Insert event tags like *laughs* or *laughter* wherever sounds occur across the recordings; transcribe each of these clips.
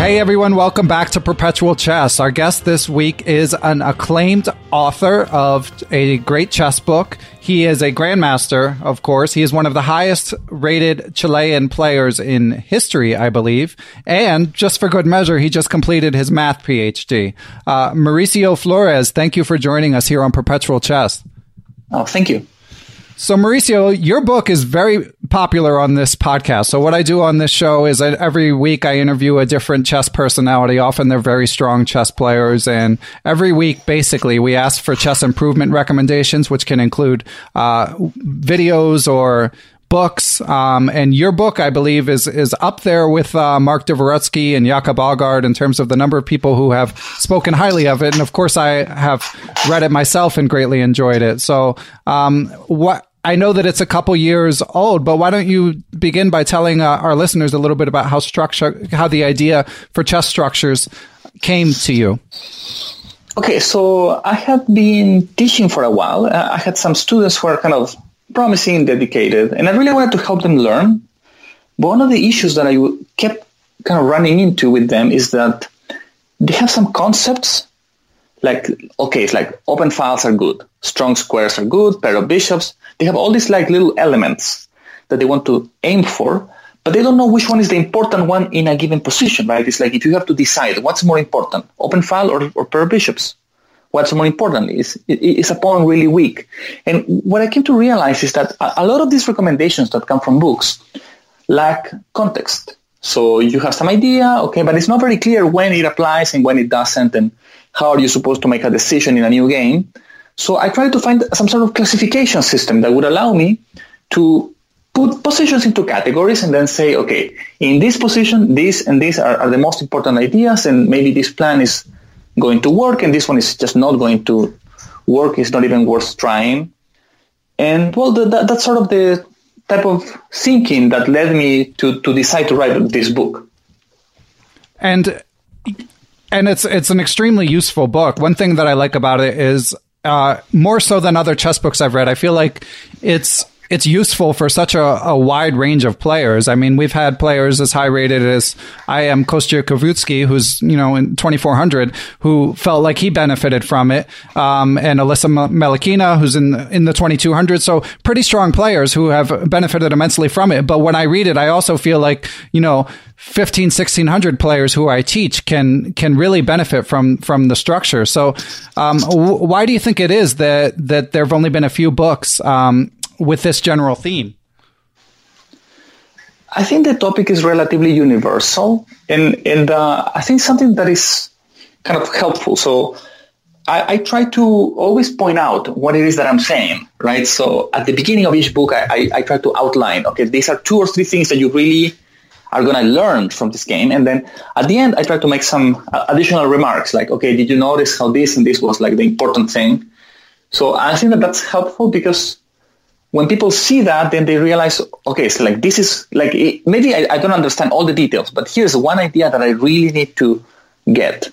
Hey everyone, welcome back to Perpetual Chess. Our guest this week is an acclaimed author of a great chess book. He is a grandmaster, of course. He is one of the highest rated Chilean players in history, I believe. And just for good measure, he just completed his math PhD. Uh, Mauricio Flores, thank you for joining us here on Perpetual Chess. Oh, thank you. So, Mauricio, your book is very popular on this podcast. So, what I do on this show is I, every week I interview a different chess personality. Often they're very strong chess players. And every week, basically, we ask for chess improvement recommendations, which can include uh, videos or books. Um, and your book, I believe, is is up there with uh, Mark Dvoretsky and Jakob Aagaard in terms of the number of people who have spoken highly of it. And of course, I have read it myself and greatly enjoyed it. So, um, what I know that it's a couple years old, but why don't you begin by telling uh, our listeners a little bit about how structure, how the idea for chess structures came to you? Okay, so I have been teaching for a while. Uh, I had some students who are kind of promising, dedicated, and I really wanted to help them learn. But one of the issues that I kept kind of running into with them is that they have some concepts like okay, it's like open files are good, strong squares are good, pair of bishops. They have all these like little elements that they want to aim for, but they don't know which one is the important one in a given position, right? It's like if you have to decide what's more important, open file or, or pair of bishops. What's more important is is a pawn really weak. And what I came to realize is that a lot of these recommendations that come from books lack context. So you have some idea, okay, but it's not very clear when it applies and when it doesn't, and how are you supposed to make a decision in a new game? So I tried to find some sort of classification system that would allow me to put positions into categories and then say, okay, in this position, this and this are, are the most important ideas, and maybe this plan is going to work, and this one is just not going to work It's not even worth trying. And well, the, that, that's sort of the type of thinking that led me to, to decide to write this book. And and it's it's an extremely useful book. One thing that I like about it is uh, more so than other chess books I've read. I feel like it's it's useful for such a, a, wide range of players. I mean, we've had players as high rated as I am Kostya Kavutskiy, who's, you know, in 2400, who felt like he benefited from it. Um, and Alisa Melekhina, who's in, in the 2200. So pretty strong players who have benefited immensely from it. But when I read it, I also feel like, you know, 15 1600 players who I teach can can really benefit from from the structure. So um, w- why do you think it is that that there've only been a few books um, with this general theme? I think the topic is relatively universal, and and uh, I think something that is kind of helpful. So I, I, try to always point out what it is that I'm saying, right? So at the beginning of each book, I, I, I try to outline, okay, these are two or three things that you really are going to learn from this game. And then at the end, I try to make some uh, additional remarks like, okay, did you notice how this and this was like the important thing? So I think that that's helpful because when people see that, then they realize, okay, so like this is like it, maybe I, I, don't understand all the details, but here's one idea that I really need to get,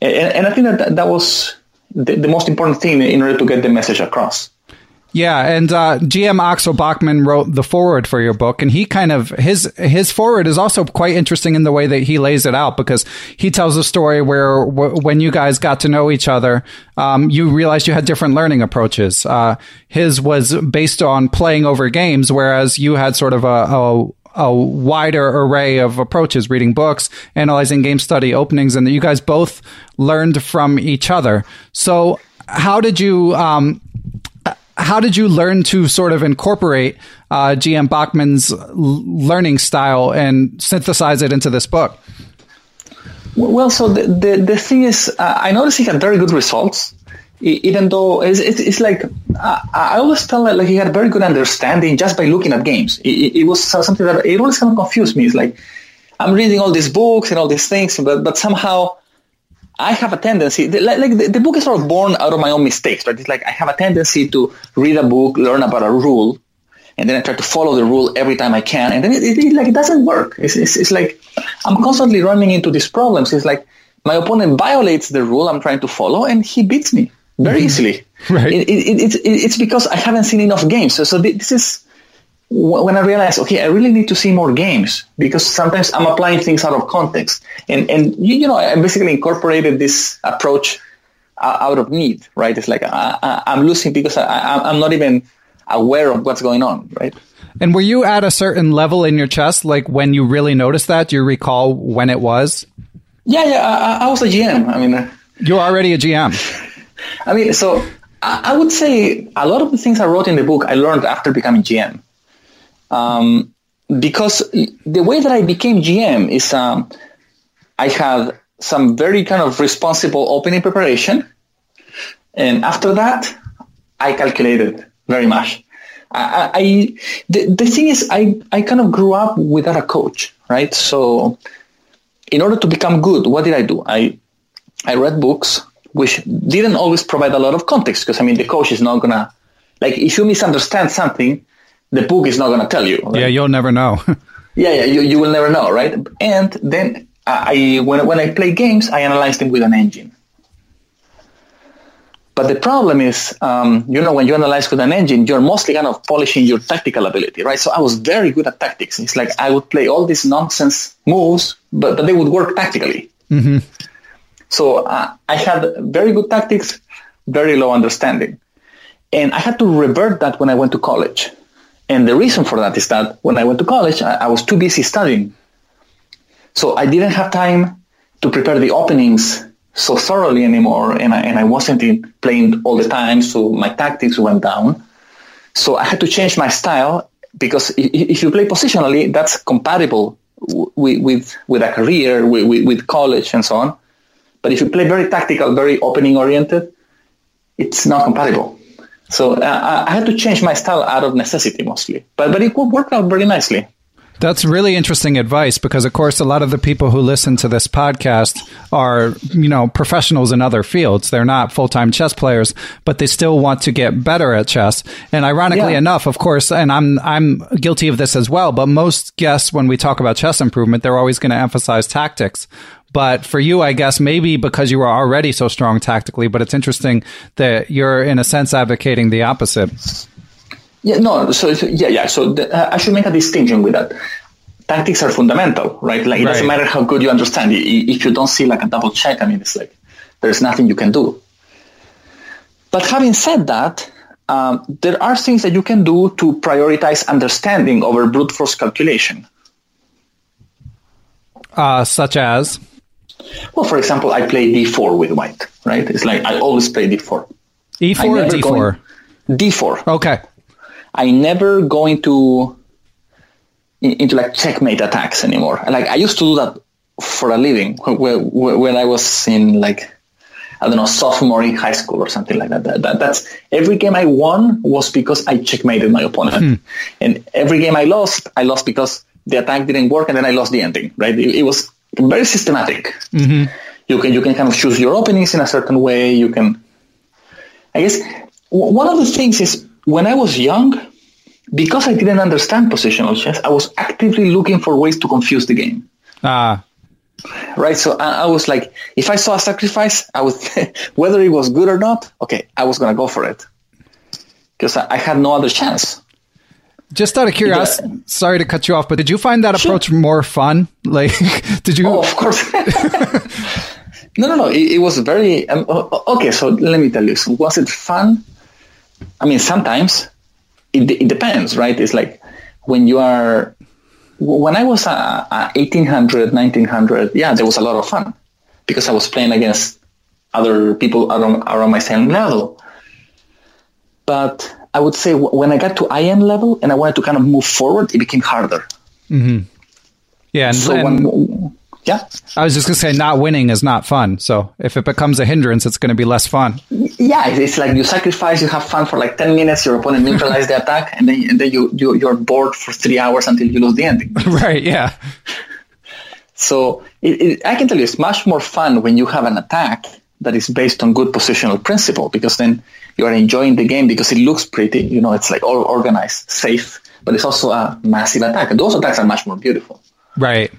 and, and I think that that was the, the, most important thing in order to get the message across. Yeah, and uh, GM Axel Bachmann wrote the forward for your book, and he kind of his his forward is also quite interesting in the way that he lays it out because he tells a story where w- when you guys got to know each other, um, you realized you had different learning approaches. Uh, his was based on playing over games, whereas you had sort of a, a a wider array of approaches, reading books, analyzing game study openings, and that you guys both learned from each other. So, how did you um, how did you learn to sort of incorporate uh, GM Bachmann's learning style and synthesize it into this book? Well, so the, the, the thing is, uh, I noticed he had very good results, even though it's, it's, it's like, uh, I always felt like he had very good understanding just by looking at games. It, it, was something that it always kind of confused me. It's like, I'm reading all these books and all these things, but, but somehow I have a tendency, like, like the, the, book is sort of born out of my own mistakes, right? It's like I have a tendency to read a book, learn about a rule, and then I try to follow the rule every time I can, and then it, it, it like it doesn't work. It's, it's, it's, like I'm constantly running into these problems. It's like my opponent violates the rule I'm trying to follow, and he beats me very *laughs* easily. Right. It, it's, it's because I haven't seen enough games. So, so this is when I realized, okay, I really need to see more games because sometimes I'm applying things out of context. And, and you, you know, I basically incorporated this approach uh, out of need, right? It's like I, am losing because I, am not even aware of what's going on, right? And were you at a certain level in your chess, like when you really noticed that? Do you recall when it was? Yeah, yeah, I, I was a GM. I mean, uh, you're already a GM. *laughs* I mean, so I, I would say a lot of the things I wrote in the book I learned after becoming GM. Um, because the way that I became GM is um, I had some very kind of responsible opening preparation. And after that, I calculated very much. I, I the, the thing is, I, I kind of grew up without a coach, right? So in order to become good, what did I do? I, I read books, which didn't always provide a lot of context because I mean, the coach is not gonna, like, if you misunderstand something, the book is not going to tell you. Right? Yeah, you'll never know. *laughs* yeah, yeah, you, you will never know, right? And then I when when I play games, I analyze them with an engine. But the problem is, um, you know, when you analyze with an engine, you're mostly kind of polishing your tactical ability, right? So I was very good at tactics. It's like I would play all these nonsense moves, but, but they would work tactically. Mm-hmm. So uh, I had very good tactics, very low understanding. And I had to revert that when I went to college. And the reason for that is that when I went to college, I, I was too busy studying. So I didn't have time to prepare the openings so thoroughly anymore, and I, and I wasn't in, playing all the time, so my tactics went down. So I had to change my style because if you play positionally, that's compatible with with, with a career, with, with college, and so on. But if you play very tactical, very opening oriented, it's not compatible. So uh, I had to change my style out of necessity mostly, but but it worked out very nicely. That's really interesting advice because, of course, a lot of the people who listen to this podcast are, you know, professionals in other fields. They're not full time chess players, but they still want to get better at chess. And ironically Yeah. enough, of course, and I'm I'm guilty of this as well. But most guests, when we talk about chess improvement, they're always going to emphasize tactics. But for you, I guess maybe because you were already so strong tactically, but it's interesting that you're in a sense advocating the opposite. Yeah, no. So so- yeah, yeah. So the, uh, I should make a distinction with that. Tactics are fundamental, right? Like it doesn't matter how good you understand. I- i- If you don't see like a double check, I mean, it's like there's nothing you can do. But having said that, um, there are things that you can do to prioritize understanding over brute force calculation. Uh, such as, Well, for example, I play d4 with white, right? It's like I always play d4. E4 or D4? in- D4. Okay. I never go into into like checkmate attacks anymore. Like I used to do that for a living when, when I was in like I don't know sophomore in high school or something like that. That, that. That's every game I won was because I checkmated my opponent, hmm. and every game I lost, I lost because the attack didn't work, and then I lost the ending. Right? It, it was very systematic. You can you can kind of choose your openings in a certain way. You can I guess w- one of the things is when I was young, because I didn't understand positional chess, I was actively looking for ways to confuse the game. Ah, Right, so I, I was like, if I saw a sacrifice, I would, *laughs* whether it was good or not, okay, I was gonna go for it because I, I had no other chance. Just out of curiosity, sorry to cut you off, but did you find that approach more fun? *laughs* Like, did you? Oh, of course. *laughs* no, no, no. It, it was very um, okay. So let me tell you, so was it fun? I mean, sometimes it, it depends, right? It's like when you are when I was uh, uh, 1800, 1900. Yeah, there was a lot of fun because I was playing against other people around, around my same level. But I would say when I got to IM level and I wanted to kind of move forward, it became harder. Mm-hmm. yeah, and, So and when, yeah. I was just gonna say, not winning is not fun. So if it becomes a hindrance, it's going to be less fun. Yeah, it's like you sacrifice, you have fun for like 10 minutes, your opponent neutralizes the attack, and then, and then you, you, you're bored for three hours until you lose the ending. *laughs* right? Yeah. So it, it, I can tell you it's much more fun when you have an attack that is based on good positional principle because then you are enjoying the game because it looks pretty. You know, it's like all organized, safe, but it's also a massive attack. Those attacks are much more beautiful. Right.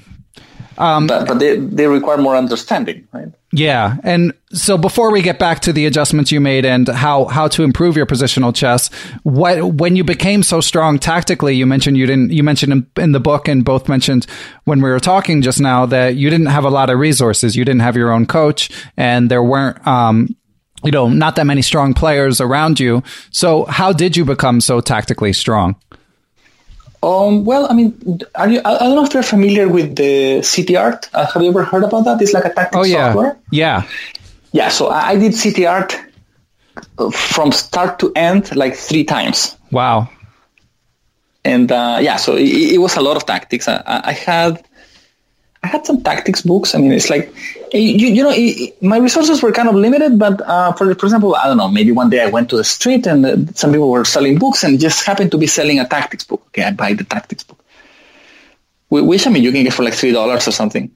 but but they, they require more understanding, right? Yeah. And so before we get back to the adjustments you made and how, how to improve your positional chess, what, when you became so strong tactically, you mentioned you didn't, you mentioned in, in the book and both mentioned when we were talking just now that you didn't have a lot of resources. You didn't have your own coach and there weren't, um, you know, not that many strong players around you. So how did you become so tactically strong? Um, well, I mean, are you? I, don't know if you're familiar with the CT-ART. Uh, have you ever heard about that? It's like a tactics Oh yeah. software. Yeah. Yeah, so I, I did CT-ART uh, from start to end like three times, Wow. and uh, yeah, so it, it was a lot of tactics. I, I had I had some tactics books. I mean, it's like you, you know, it, my resources were kind of limited, but uh, for for example, I don't know, maybe one day I went to the street and uh, some people were selling books and just happened to be selling a tactics book. Okay, I buy the tactics book, which I mean you can get for like three dollars or something.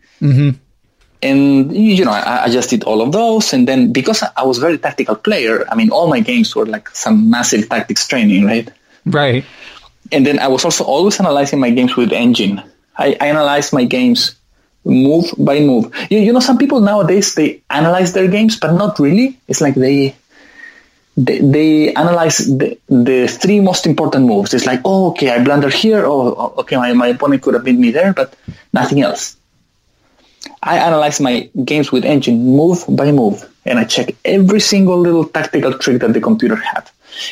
and you know I, I just did all of those and then because i was a very tactical player i mean all my games were like some massive tactics training right Right. and then i was also always analyzing my games with engine i, I analyze my games move by move you, you know some people nowadays they analyze their games but not really it's like they they, they analyze the, the three most important moves it's like oh okay i blundered here oh oh, okay my, my opponent could have beat me there but nothing else I analyze my games with engine move by move, and I check every single little tactical trick that the computer had.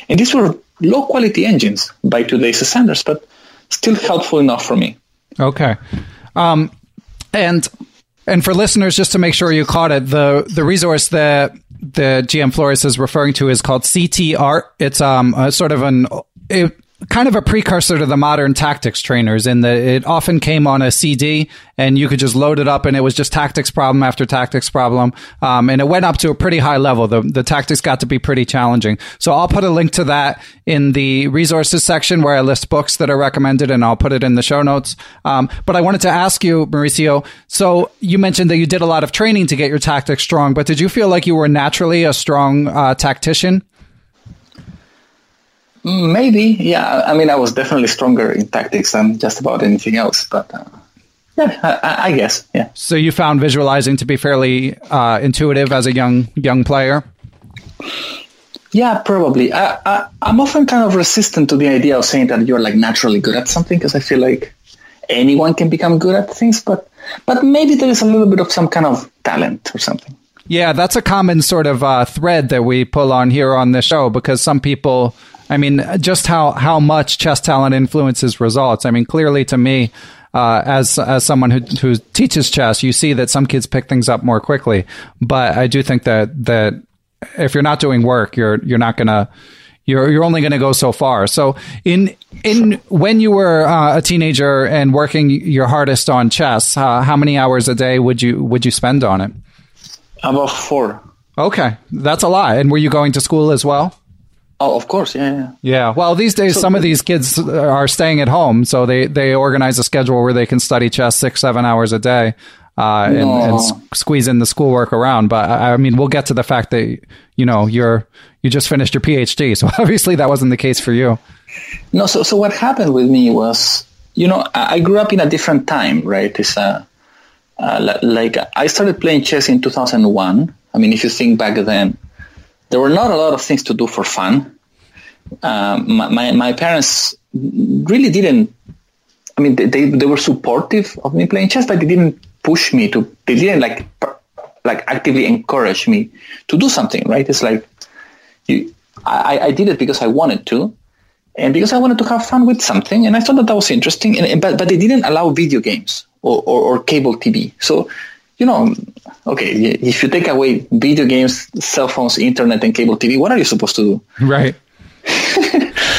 And these were low quality engines by today's standards, but still helpful enough for me. Okay. Um, and and for listeners, just to make sure you caught it, the the resource that the GM Flores is referring to is called CT-ART. It's um a sort of an it, kind of a precursor to the modern tactics trainers in that it often came on a CD and you could just load it up and it was just tactics problem after tactics problem. Um, and it went up to a pretty high level. The, the tactics got to be pretty challenging. So I'll put a link to that in the resources section where I list books that are recommended and I'll put it in the show notes. Um, but I wanted to ask you, Mauricio, so you mentioned that you did a lot of training to get your tactics strong, but did you feel like you were naturally a strong uh, tactician? Maybe, yeah. I mean, I was definitely stronger in tactics than just about anything else, but uh, yeah, I, I, guess, yeah. So you found visualizing to be fairly uh, intuitive as a young young player. Yeah, probably. I, I, I'm often kind of resistant to the idea of saying that you're like naturally good at something because I feel like anyone can become good at things, but but maybe there is a little bit of some kind of talent or something. Yeah, that's a common sort of uh, thread that we pull on here on the show because some people I mean, just how, how much chess talent influences results. I mean, clearly to me, uh, as as someone who who teaches chess, you see that some kids pick things up more quickly. But I do think that that if you're not doing work, you're you're not gonna you're you're only going to go so far. So in in when you were uh, a teenager and working your hardest on chess, uh, how many hours a day would you would you spend on it? About four. Okay, that's a lot. And were you going to school as well? Oh, of course, yeah, yeah. Yeah. Well, these days, so, some of these kids are staying at home, so they they organize a schedule where they can study chess six, seven hours a day, uh, and, no. and s- squeeze in the schoolwork around. But I, I mean, we'll get to the fact that you know you're you just finished your PhD, *laughs* so obviously that wasn't the case for you. No. So so what happened with me was, you know, I grew up in a different time, right? It's a uh, like I started playing chess in 2001. I mean, if you think back then there were not a lot of things to do for fun. Um, my, my, my parents really didn't. I mean, they, they were supportive of me playing chess, but they didn't push me to. They didn't like like actively encourage me to do something. Right? It's like you, I, I did it because I wanted to, and because I wanted to have fun with something, and I thought that that was interesting. And, but but they didn't allow video games or, or, or cable TV. So you know, okay, if you take away video games, cell phones, internet, and cable TV, what are you supposed to do? *laughs* Right.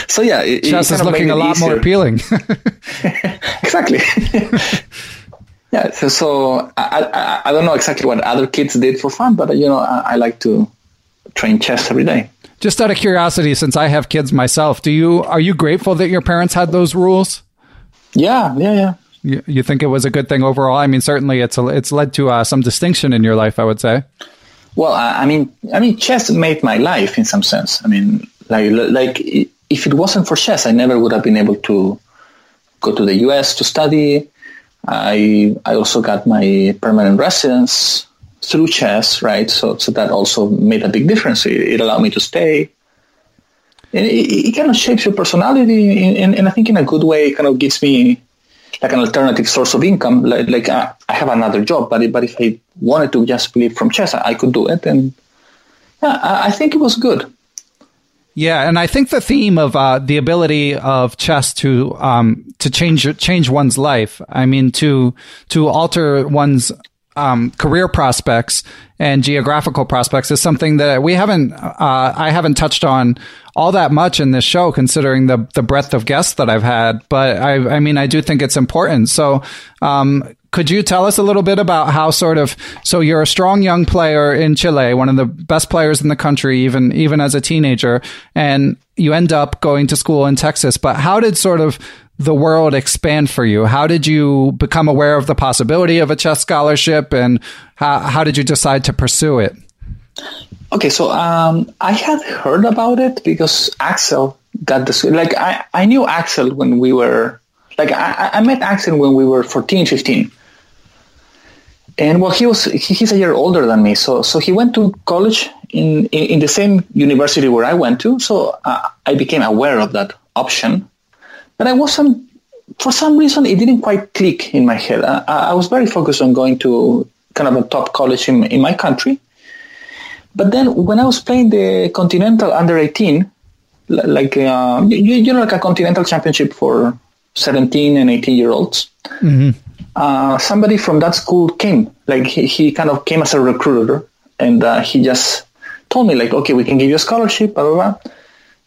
so yeah, it, chess is looking a lot easier. more appealing. *laughs* *laughs* exactly. yeah. So, so I, I, I don't know exactly what other kids did for fun, but you know, I, I like to train chess every day. Just out of curiosity, since I have kids myself, do you are you grateful that your parents had those rules? Yeah, yeah, yeah. You, you think it was a good thing overall? I mean, certainly it's a, it's led to uh, some distinction in your life. I would say. Well, I mean, I mean, chess made my life in some sense. I mean, like like if it wasn't for chess, I never would have been able to go to the U.S. to study. I I also got my permanent residence through chess, right? So so that also made a big difference. It, it allowed me to stay. It, it, kind of shapes your personality, and, and I think in a good way, it kind of gives me like an alternative source of income. Like, like uh, I have another job, but but if I wanted to just live from chess, I could do it, and yeah, I, I think it was good. Yeah, and I think the theme of uh, the ability of chess to um, to change change one's life. I mean, to to alter one's um, career prospects and geographical prospects is something that we haven't uh, I haven't touched on all that much in this show, considering the the breadth of guests that I've had. But I, I mean, I do think it's important. So, um, could you tell us a little bit about how sort of so you're a strong young player in Chile, one of the best players in the country, even even as a teenager, and you end up going to school in Texas. But how did sort of the world expand for you? How did you become aware of the possibility of a chess scholarship, and how, how did you decide to pursue it? Okay, so um, I had heard about it because Axel got this. Like I, I knew Axel when we were like I, I met Axel when we were 14, 15. And well, he was he, he's a year older than me, so so he went to college in in, in the same university where I went to. So uh, I became aware of that option, but I wasn't for some reason it didn't quite click in my head. I, I was very focused on going to kind of a top college in in my country, but then when I was playing the Continental Under 18, like uh, you, you, know, like a Continental Championship for 17 and 18 year olds, mm-hmm. uh, somebody from that school came. Like he, he kind of came as a recruiter, and uh, he just told me like, okay, we can give you a scholarship, blah blah blah.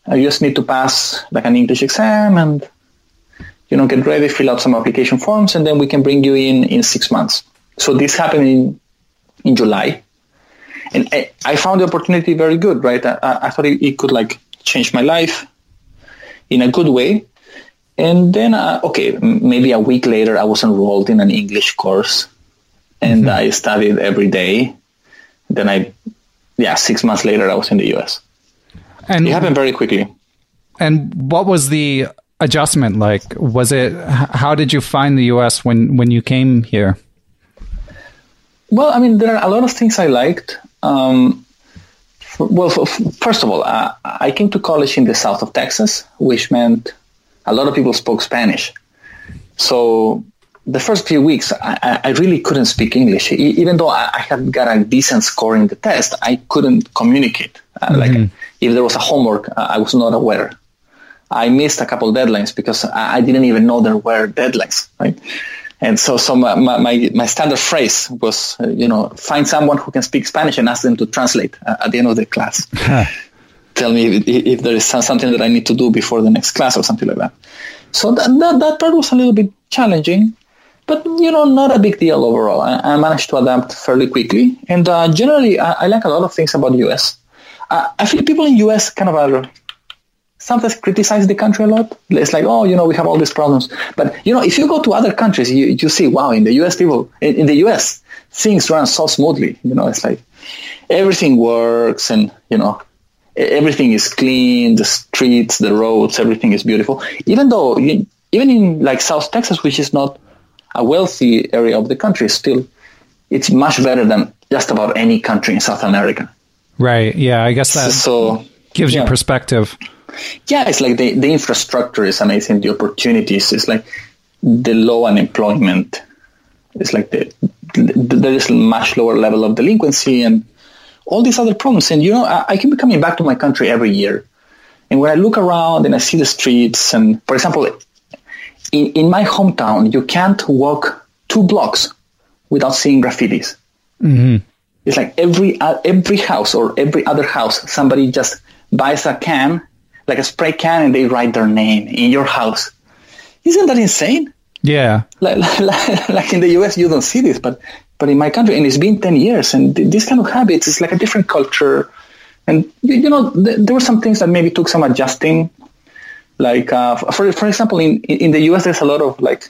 Uh, you just need to pass like an English exam and you know get ready, fill out some application forms, and then we can bring you in in six months. So this happened in in July, and I, I found the opportunity very good. Right, I, I thought it, it, could like change my life in a good way. And then, uh, okay, maybe a week later, I was enrolled in an English course, and mm-hmm. I studied every day. Then I, yeah, six months later, I was in the U.S. And it happened very quickly. And what was the adjustment like? Was it? How did you find the U.S. when when you came here? Well, I mean, there are a lot of things I liked. Um, well, first of all, uh, I came to college in the south of Texas, which meant a lot of people spoke Spanish. So the first few weeks, I, I really couldn't speak English. even though I, had got a decent score in the test, I couldn't communicate. Uh, mm-hmm. Like if there was a homework, uh, I was not aware. I missed a couple deadlines because I, didn't even know there were deadlines, right? And so, so my, my, my standard phrase was, uh, you know, find someone who can speak Spanish and ask them to translate uh, at the end of the class. *laughs* Tell me if, if, there is something that I need to do before the next class or something like that. So that, that, that part was a little bit challenging, but, you know, not a big deal overall. I, I managed to adapt fairly quickly. And uh, generally, I, I, like a lot of things about the U.S. Uh, I feel people in U.S. kind of are sometimes criticize the country a lot. It's like, oh, you know, we have all these problems. But, you know, if you go to other countries, you, you see, wow, in the US, people, in, in the US, things run so smoothly. You know, it's like everything works and, you know, everything is clean, the streets, the roads, everything is beautiful. Even though, even in like South Texas, which is not a wealthy area of the country, still, it's much better than just about any country in South America. Right. Yeah. I guess that so, gives yeah. you perspective yeah, it's like the, the infrastructure is amazing. The opportunities is like the low unemployment. It's like the, the there is a much lower level of delinquency and all these other problems. And you know, I, I keep coming back to my country every year. And when I look around and I see the streets, and for example, in, in my hometown, you can't walk two blocks without seeing graffitis. Mm-hmm. It's like every uh, every house or every other house, somebody just buys a can like a spray can and they write their name in your house. Isn't that insane? Yeah. Like, like, *laughs* like in the US, you don't see this, but, but in my country, and it's been 10 years, and th- this kind of habits is like a different culture. And, you know, th- there were some things that maybe took some adjusting. Like, uh, for, for example, in, in the US, there's a lot of like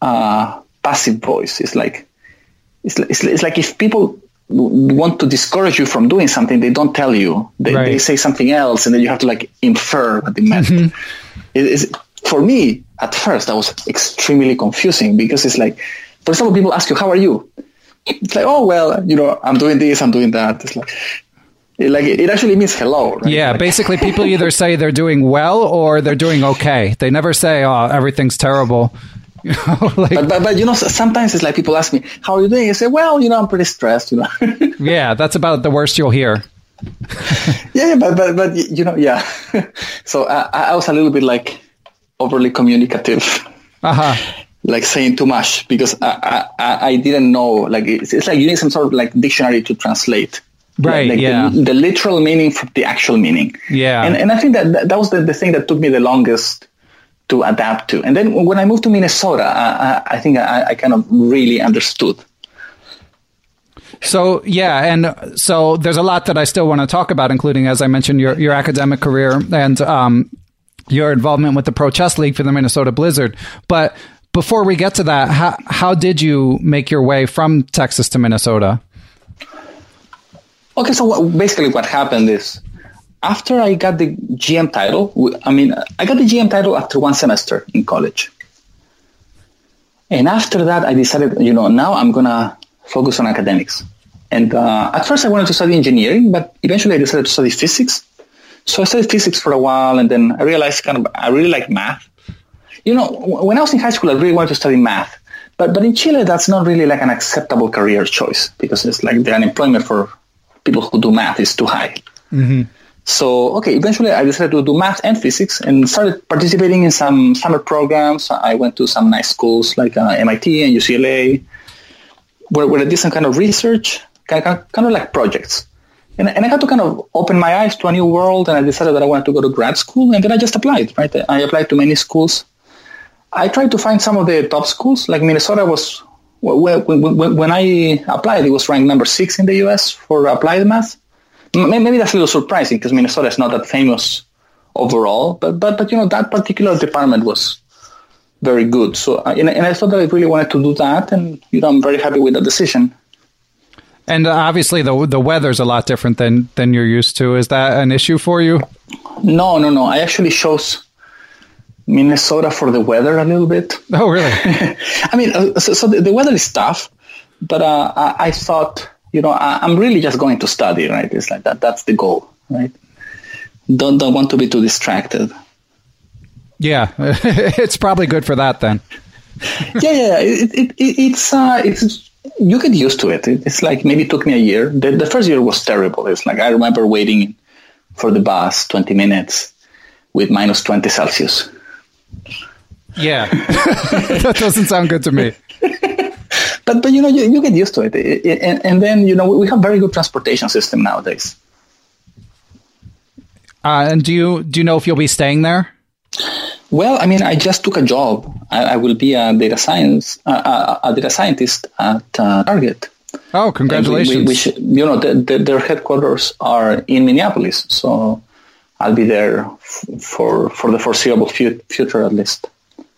uh, passive voice. It's like, it's, it's, it's like if people want to discourage you from doing something, they don't tell you. They, right. they say something else, and then you have to like infer what they meant. Mm-hmm. It is for me at first that was extremely confusing because it's like, for example, people ask you, "How are you?" It's like, "Oh well, you know, I'm doing this, I'm doing that." It's like. It, like it actually means hello. Right? Yeah, like, basically, people *laughs* either say they're doing well or they're doing okay. They never say, "Oh, everything's terrible." *laughs* You know, like, but, but, but you know sometimes it's like people ask me how are you doing? I say well you know I'm pretty stressed you know. *laughs* Yeah that's about the worst you'll hear. *laughs* Yeah but but but you know yeah. So I, I was a little bit like overly communicative. Uh-huh. Like saying too much because I, I, I didn't know like it's, it's, like you need some sort of like dictionary to translate. Right like yeah. the, the, literal meaning from the actual meaning. Yeah. And, and I think that that was the, the thing that took me the longest to adapt to. And then when I moved to Minnesota, I, I think I, I, kind of really understood. So yeah, and so there's a lot that I still want to talk about, including, as I mentioned, your your academic career and um, your involvement with the Pro Chess League for the Minnesota Blizzard. But before we get to that, how how did you make your way from Texas to Minnesota? Okay, so basically what happened is after I got the GM title, I mean, I got the GM title after one semester in college. And after that, I decided, you know, now I'm going to focus on academics. And uh, at first, I wanted to study engineering, but eventually I decided to study physics. So I studied physics for a while, and then I realized kind of I really like math. You know, when I was in high school, I really wanted to study math. But, but in Chile, that's not really like an acceptable career choice because it's like the unemployment for people who do math is too high. Mm-hmm. So, okay, eventually I decided to do math and physics and started participating in some summer programs. I went to some nice schools like uh, MIT and UCLA, where, where I did some kind of research, kind of, kind of like projects. and, and I had to kind of open my eyes to a new world, and I decided that I wanted to go to grad school, and then I just applied. Right, I applied to many schools. I tried to find some of the top schools, like Minnesota was. When, when, when I applied, it was ranked number six in the U.S. for applied math. Maybe that's a little surprising because Minnesota is not that famous overall, but but but you know that particular department was very good. So uh, and, and I thought that I really wanted to do that, and you know I'm very happy with the decision. And obviously, the the weather's a lot different than than you're used to. Is that an issue for you? No, no, no. I actually chose Minnesota for the weather a little bit. Oh, really? *laughs* I mean, uh, so, so the, the, weather is tough, but uh, I, I, thought, you know, I, am really just going to study, right? It's like that. That's the goal, right? Don't don't want to be too distracted. Yeah, *laughs* it's probably good for that then. *laughs* yeah, yeah. It, it, it, it's uh, it's you get used to it. It's like maybe it took me a year. The, the first year was terrible. It's like I remember waiting for the bus 20 minutes with minus 20 Celsius. Yeah, *laughs* that doesn't sound good to me. But but you know you, you get used to it, and, and, then you know we have very good transportation system nowadays. Uh, and do you do you know if you'll be staying there? Well, I mean, I just took a job. I, I will be a data science, uh, a data scientist at uh, Target. Oh, congratulations! We, we, you know, the, the, their headquarters are in Minneapolis, so I'll be there f- for for the foreseeable fu- future, at least.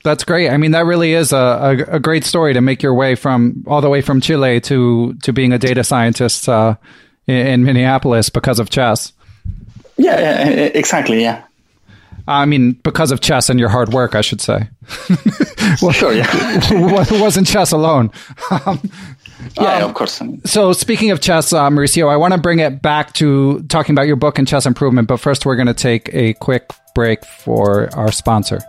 That's great. I mean, that really is a, a, a, great story to make your way from all the way from Chile to to being a data scientist uh, in, in Minneapolis because of chess. Yeah, yeah, exactly. Yeah. I mean, because of chess and your hard work, I should say. *laughs* well, sure, yeah. *laughs* it wasn't chess alone. *laughs* Um, yeah, um, of course. So, speaking of chess, uh, Mauricio, I want to bring it back to talking about your book and chess improvement. But first, we're going to take a quick break for our sponsor.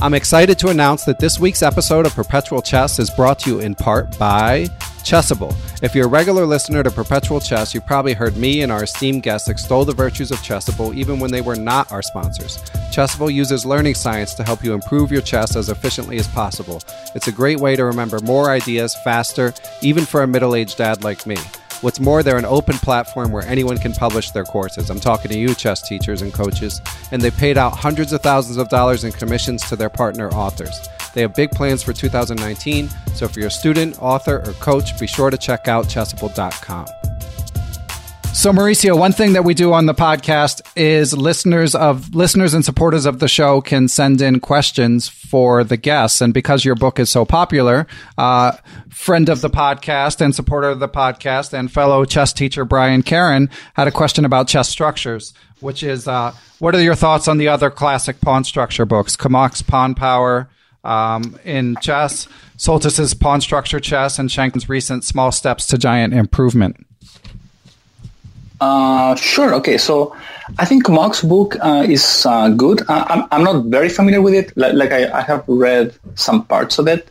I'm excited to announce that this week's episode of Perpetual Chess is brought to you in part by Chessable. If you're a regular listener to Perpetual Chess, you've probably heard me and our esteemed guests extol the virtues of Chessable even when they were not our sponsors. Chessable uses learning science to help you improve your chess as efficiently as possible. It's a great way to remember more ideas faster, even for a middle aged dad like me. What's more, they're an open platform where anyone can publish their courses. I'm talking to you, chess teachers and coaches, and they paid out hundreds of thousands of dollars in commissions to their partner authors. They have big plans for 2019, so if you're a student, author, or coach, be sure to check out chessable.com. So Mauricio, one thing that we do on the podcast is listeners of listeners and supporters of the show can send in questions for the guests, and because your book is so popular, uh, friend of the podcast and supporter of the podcast and fellow chess teacher Brian Karen had a question about chess structures, which is uh, what are your thoughts on the other classic pawn structure books, Kmoch's Pawn Power um, in chess, Soltis's Pawn Structure Chess, and Shankland's recent Small Steps to Giant Improvement? Uh, sure. Okay. So I think Kmoch's book uh, is uh, good. I, I'm, I'm not very familiar with it. Like, like I, I, have read some parts of it.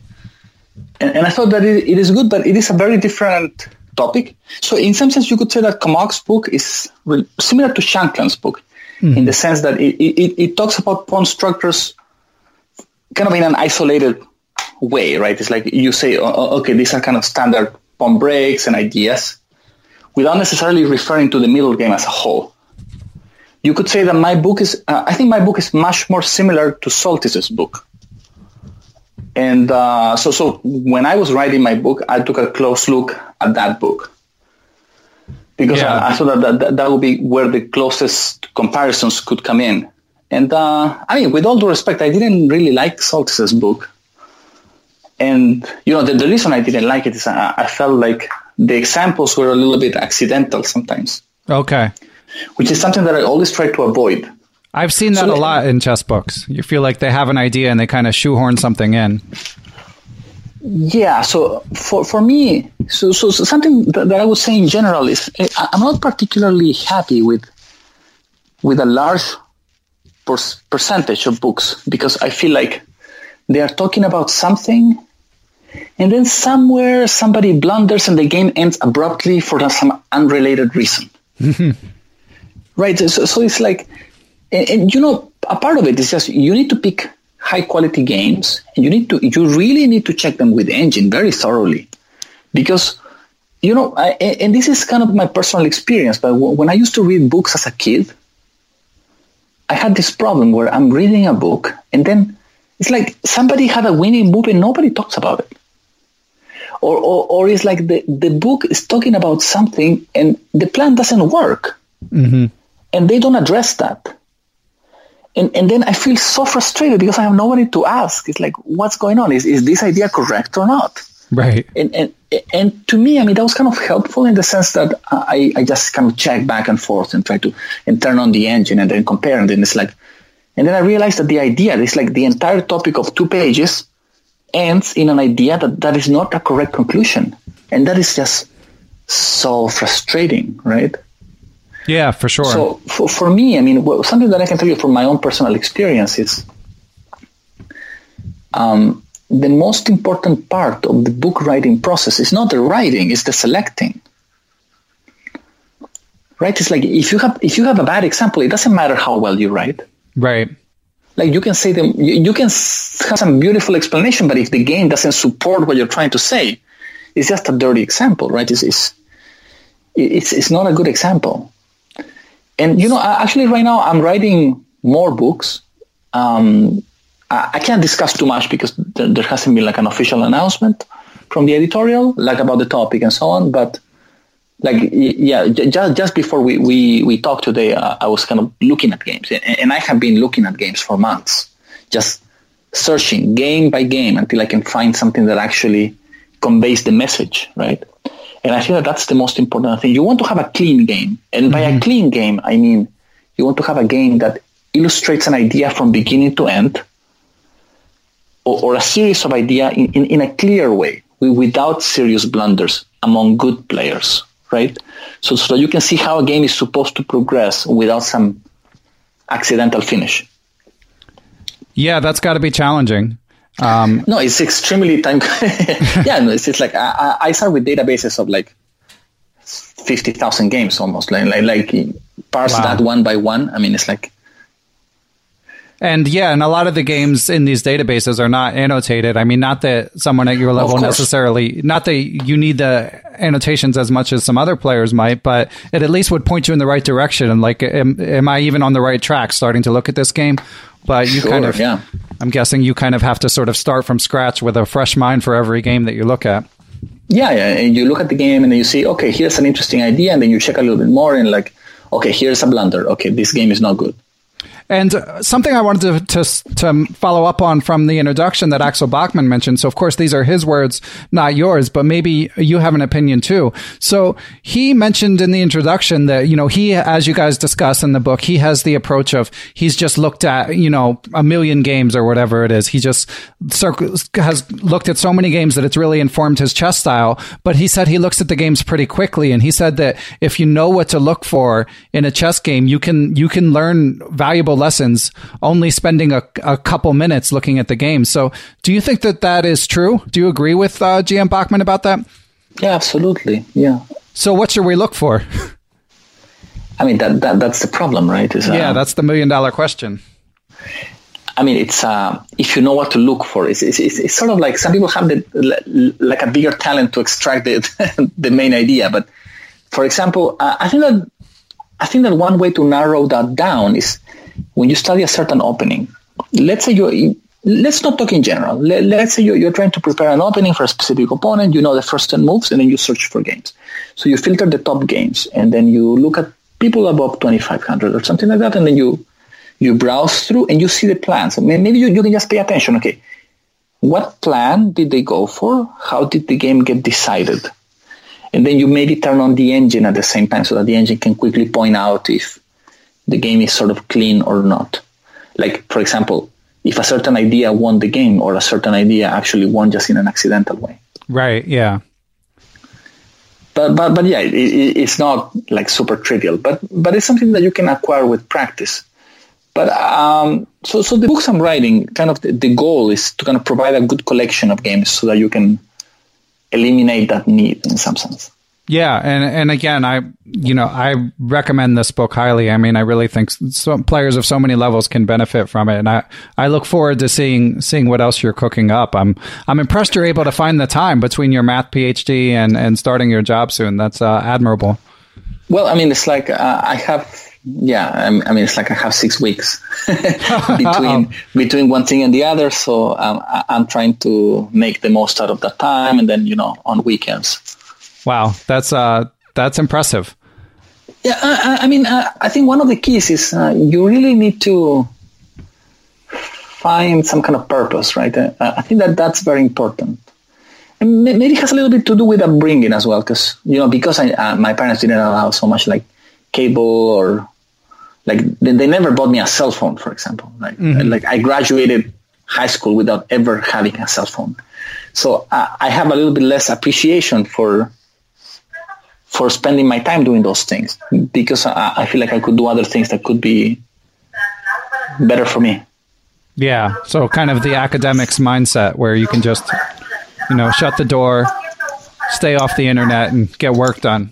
And, and I thought that it, it is good, but it is a very different topic. So in some sense, you could say that Kmoch's book is re- similar to Shankland's book mm-hmm. in the sense that it, it, it talks about pawn structures kind of in an isolated way, right? It's like you say, okay, these are kind of standard pawn breaks and ideas without necessarily referring to the middle game as a whole. You could say that my book is, uh, I think my book is much more similar to Soltis's book. And uh, so, so when I was writing my book, I took a close look at that book because yeah. I, I, thought that, that that would be where the closest comparisons could come in. And uh, I mean, with all due respect, I didn't really like Soltis's book. And you know, the, the reason I didn't like it is I, I felt like the examples were a little bit accidental sometimes. Okay. Which is something that I always try to avoid. I've seen that so, a lot in chess books. You feel like they have an idea and they kind of shoehorn something in. Yeah, so for, for me, so, so, so something that, that, I would say in general is eh, I'm not particularly happy with with a large per- percentage of books because I feel like they are talking about something and then somewhere somebody blunders and the game ends abruptly for some unrelated reason. *laughs* right? So, so, it's like, and, and, you know, a part of it is just you need to pick high quality games and you need to, you really need to check them with engine very thoroughly because you know, I, and this is kind of my personal experience, but when I used to read books as a kid, I had this problem where I'm reading a book and then it's like somebody had a winning move and nobody talks about it. Or, or, or it's like the, the book is talking about something and the plan doesn't work. Mm-hmm. And they don't address that. And, and then I feel so frustrated because I have nobody to ask. It's like, what's going on? Is, is this idea correct or not? Right. And, and, and to me, I mean, that was kind of helpful in the sense that I, I just kind of check back and forth and try to and turn on the engine and then compare. And then it's like, and then I realized that the idea is like the entire topic of two pages ends in an idea that that is not a correct conclusion. And that is just so frustrating, right? Yeah, for sure. So for, for me, I mean, something that I can tell you from my own personal experience is um, the most important part of the book writing process is not the writing, it's the selecting. Right? It's like if you have if you have a bad example, it doesn't matter how well you write. Right. Like you can say them, you, can have some beautiful explanation, but if the game doesn't support what you're trying to say, it's just a dirty example, right? It's it's it's, it's not a good example. And you know, actually, right now I'm writing more books. Um, I can't discuss too much because there hasn't been like an official announcement from the editorial, like about the topic and so on. But like, yeah, just just before we we, we talked today, uh, I was kind of looking at games, and, and I have been looking at games for months, just searching game by game until I can find something that actually conveys the message, right? And I think that that's the most important thing. You want to have a clean game, and by mm-hmm. a clean game, I mean you want to have a game that illustrates an idea from beginning to end or, or a series of idea in, in, in a clear way without serious blunders among good players, right? So, so you can see how a game is supposed to progress without some accidental finish. Yeah, that's got to be challenging. Um, no, it's extremely time. *laughs* yeah, no, it's, it's like I, I start with databases of like fifty thousand games almost, like like, like parse wow. that one by one. I mean, it's like and yeah, and a lot of the games in these databases are not annotated. I mean, not that someone at your level necessarily, not that you need the annotations as much as some other players might, but it at least would point you in the right direction. And like, am, am I even on the right track starting to look at this game? But you sure, kind of, yeah. I'm guessing you kind of have to sort of start from scratch with a fresh mind for every game that you look at. Yeah, yeah. And you look at the game and then you see, okay, here's an interesting idea. And then you check a little bit more and like, okay, here's a blunder. Okay, this game is not good. And uh, something I wanted to, to, to um, follow up on from the introduction that Axel Bachmann mentioned. So, of course, these are his words, not yours, but maybe you have an opinion too. So, he mentioned in the introduction that, you know, he, as you guys discuss in the book, he has the approach of he's just looked at, you know, a million games or whatever it is. He just has looked at so many games that it's really informed his chess style. But he said he looks at the games pretty quickly. And he said that if you know what to look for in a chess game, you can, you can learn valuable valuable lessons only spending a, a couple minutes looking at the game. So, do you think that that is true? Do you agree with uh, GM Bachmann about that? Yeah, absolutely. Yeah. So, what should we look for? I mean, that, that that's the problem, right? Is, yeah, uh, that's the million dollar question. I mean, it's uh, if you know what to look for, it's, it's, it's, sort of like some people have the, like a bigger talent to extract the, *laughs* the main idea. But for example, uh, I think that I think that one way to narrow that down is when you study a certain opening, let's say you let's not talk in general. Let, us say you're, you're, trying to prepare an opening for a specific opponent. You know the first 10 moves, and then you search for games. So you filter the top games, and then you look at people above 2,500 or something like that, and then you you browse through and you see the plans. Maybe you, you can just pay attention. Okay, what plan did they go for? How did the game get decided? And then you maybe turn on the engine at the same time so that the engine can quickly point out if the game is sort of clean or not. Like, for example, if a certain idea won the game or a certain idea actually won just in an accidental way. Right, yeah. But, but, but yeah, it, it's not like super trivial, but, but it's something that you can acquire with practice. But um, so, so the books I'm writing, kind of the, the goal is to kind of provide a good collection of games so that you can eliminate that need in some sense. Yeah, and and again, I you know I recommend this book highly. I mean, I really think some players of so many levels can benefit from it, and I I look forward to seeing seeing what else you're cooking up. I'm I'm impressed you're able to find the time between your math PhD and and starting your job soon. That's uh, admirable. Well, I mean, it's like uh, I have yeah, I mean, it's like I have six weeks *laughs* *laughs* between between one thing and the other. So um, I'm trying to make the most out of that time, and then you know on weekends. Wow, that's uh, that's impressive. Yeah, I, I mean, I, I, think one of the keys is uh, you really need to find some kind of purpose, right? Uh, I think that that's very important. And maybe it has a little bit to do with upbringing as well, because you know, because I, uh, my parents didn't allow so much like cable or like they, they never bought me a cell phone, for example. Like, mm-hmm. like I graduated high school without ever having a cell phone, so I, I have a little bit less appreciation for for spending my time doing those things because I, I feel like I could do other things that could be better for me. Yeah. So kind of the academics mindset where you can just, you know, shut the door, stay off the internet and get work done.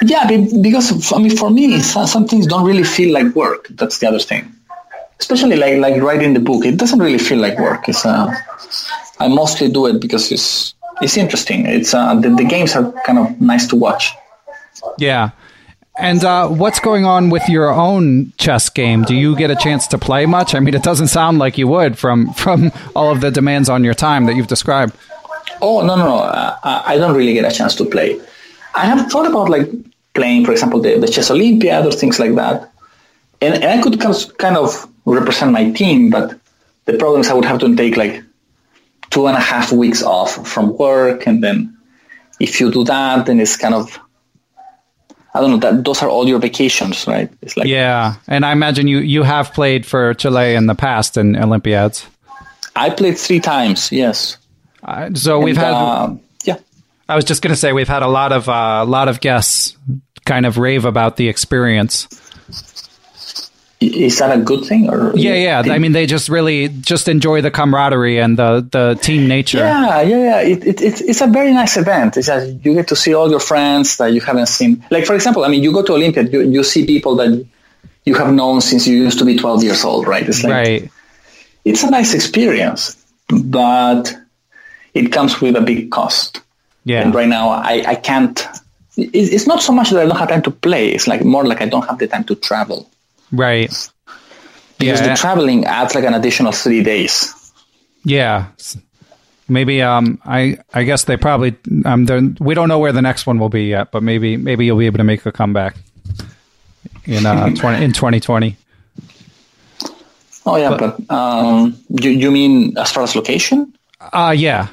Yeah, because I mean, for me, some things don't really feel like work. That's the other thing. Especially like like writing the book, it doesn't really feel like work. It's uh, I mostly do it because it's it's interesting. It's uh, the, the games are kind of nice to watch. Yeah. And uh, what's going on with your own chess game? Do you get a chance to play much? I mean, it doesn't sound like you would from from all of the demands on your time that you've described. Oh no no no! Uh, I don't really get a chance to play. I have thought about like playing, for example, the, the chess Olympiad or things like that, and, and I could kind of represent my team, but the problem is I would have to take like two and a half weeks off from work, and then if you do that, then it's kind of I don't know that those are all your vacations, right? It's like yeah, and I imagine you you have played for Chile in the past in Olympiads. I played three times. Yes. Uh, so and, we've had. Uh, yeah. I was just going to say we've had a lot of a uh, lot of guests kind of rave about the experience is that a good thing or yeah yeah. I mean they just really just enjoy the camaraderie and the the team nature. Yeah yeah yeah. It, it, it's, it's a very nice event. It's that you get to see all your friends that you haven't seen. Like for example i mean you go to olympiad you, you see people that you have known since you used to be 12 years old right? It's like right. it's a nice experience but it comes with a big cost. Yeah. And right now i i can't it's not so much that i don't have time to play. It's like more like i don't have the time to travel Right. Because yeah. the traveling adds like an additional three days. Yeah. Maybe um I I guess they probably um we don't know where the next one will be yet, but maybe maybe you'll be able to make a comeback in uh *laughs* 20, in 2020. Oh yeah, but, but um you you mean as far as location? Uh yeah.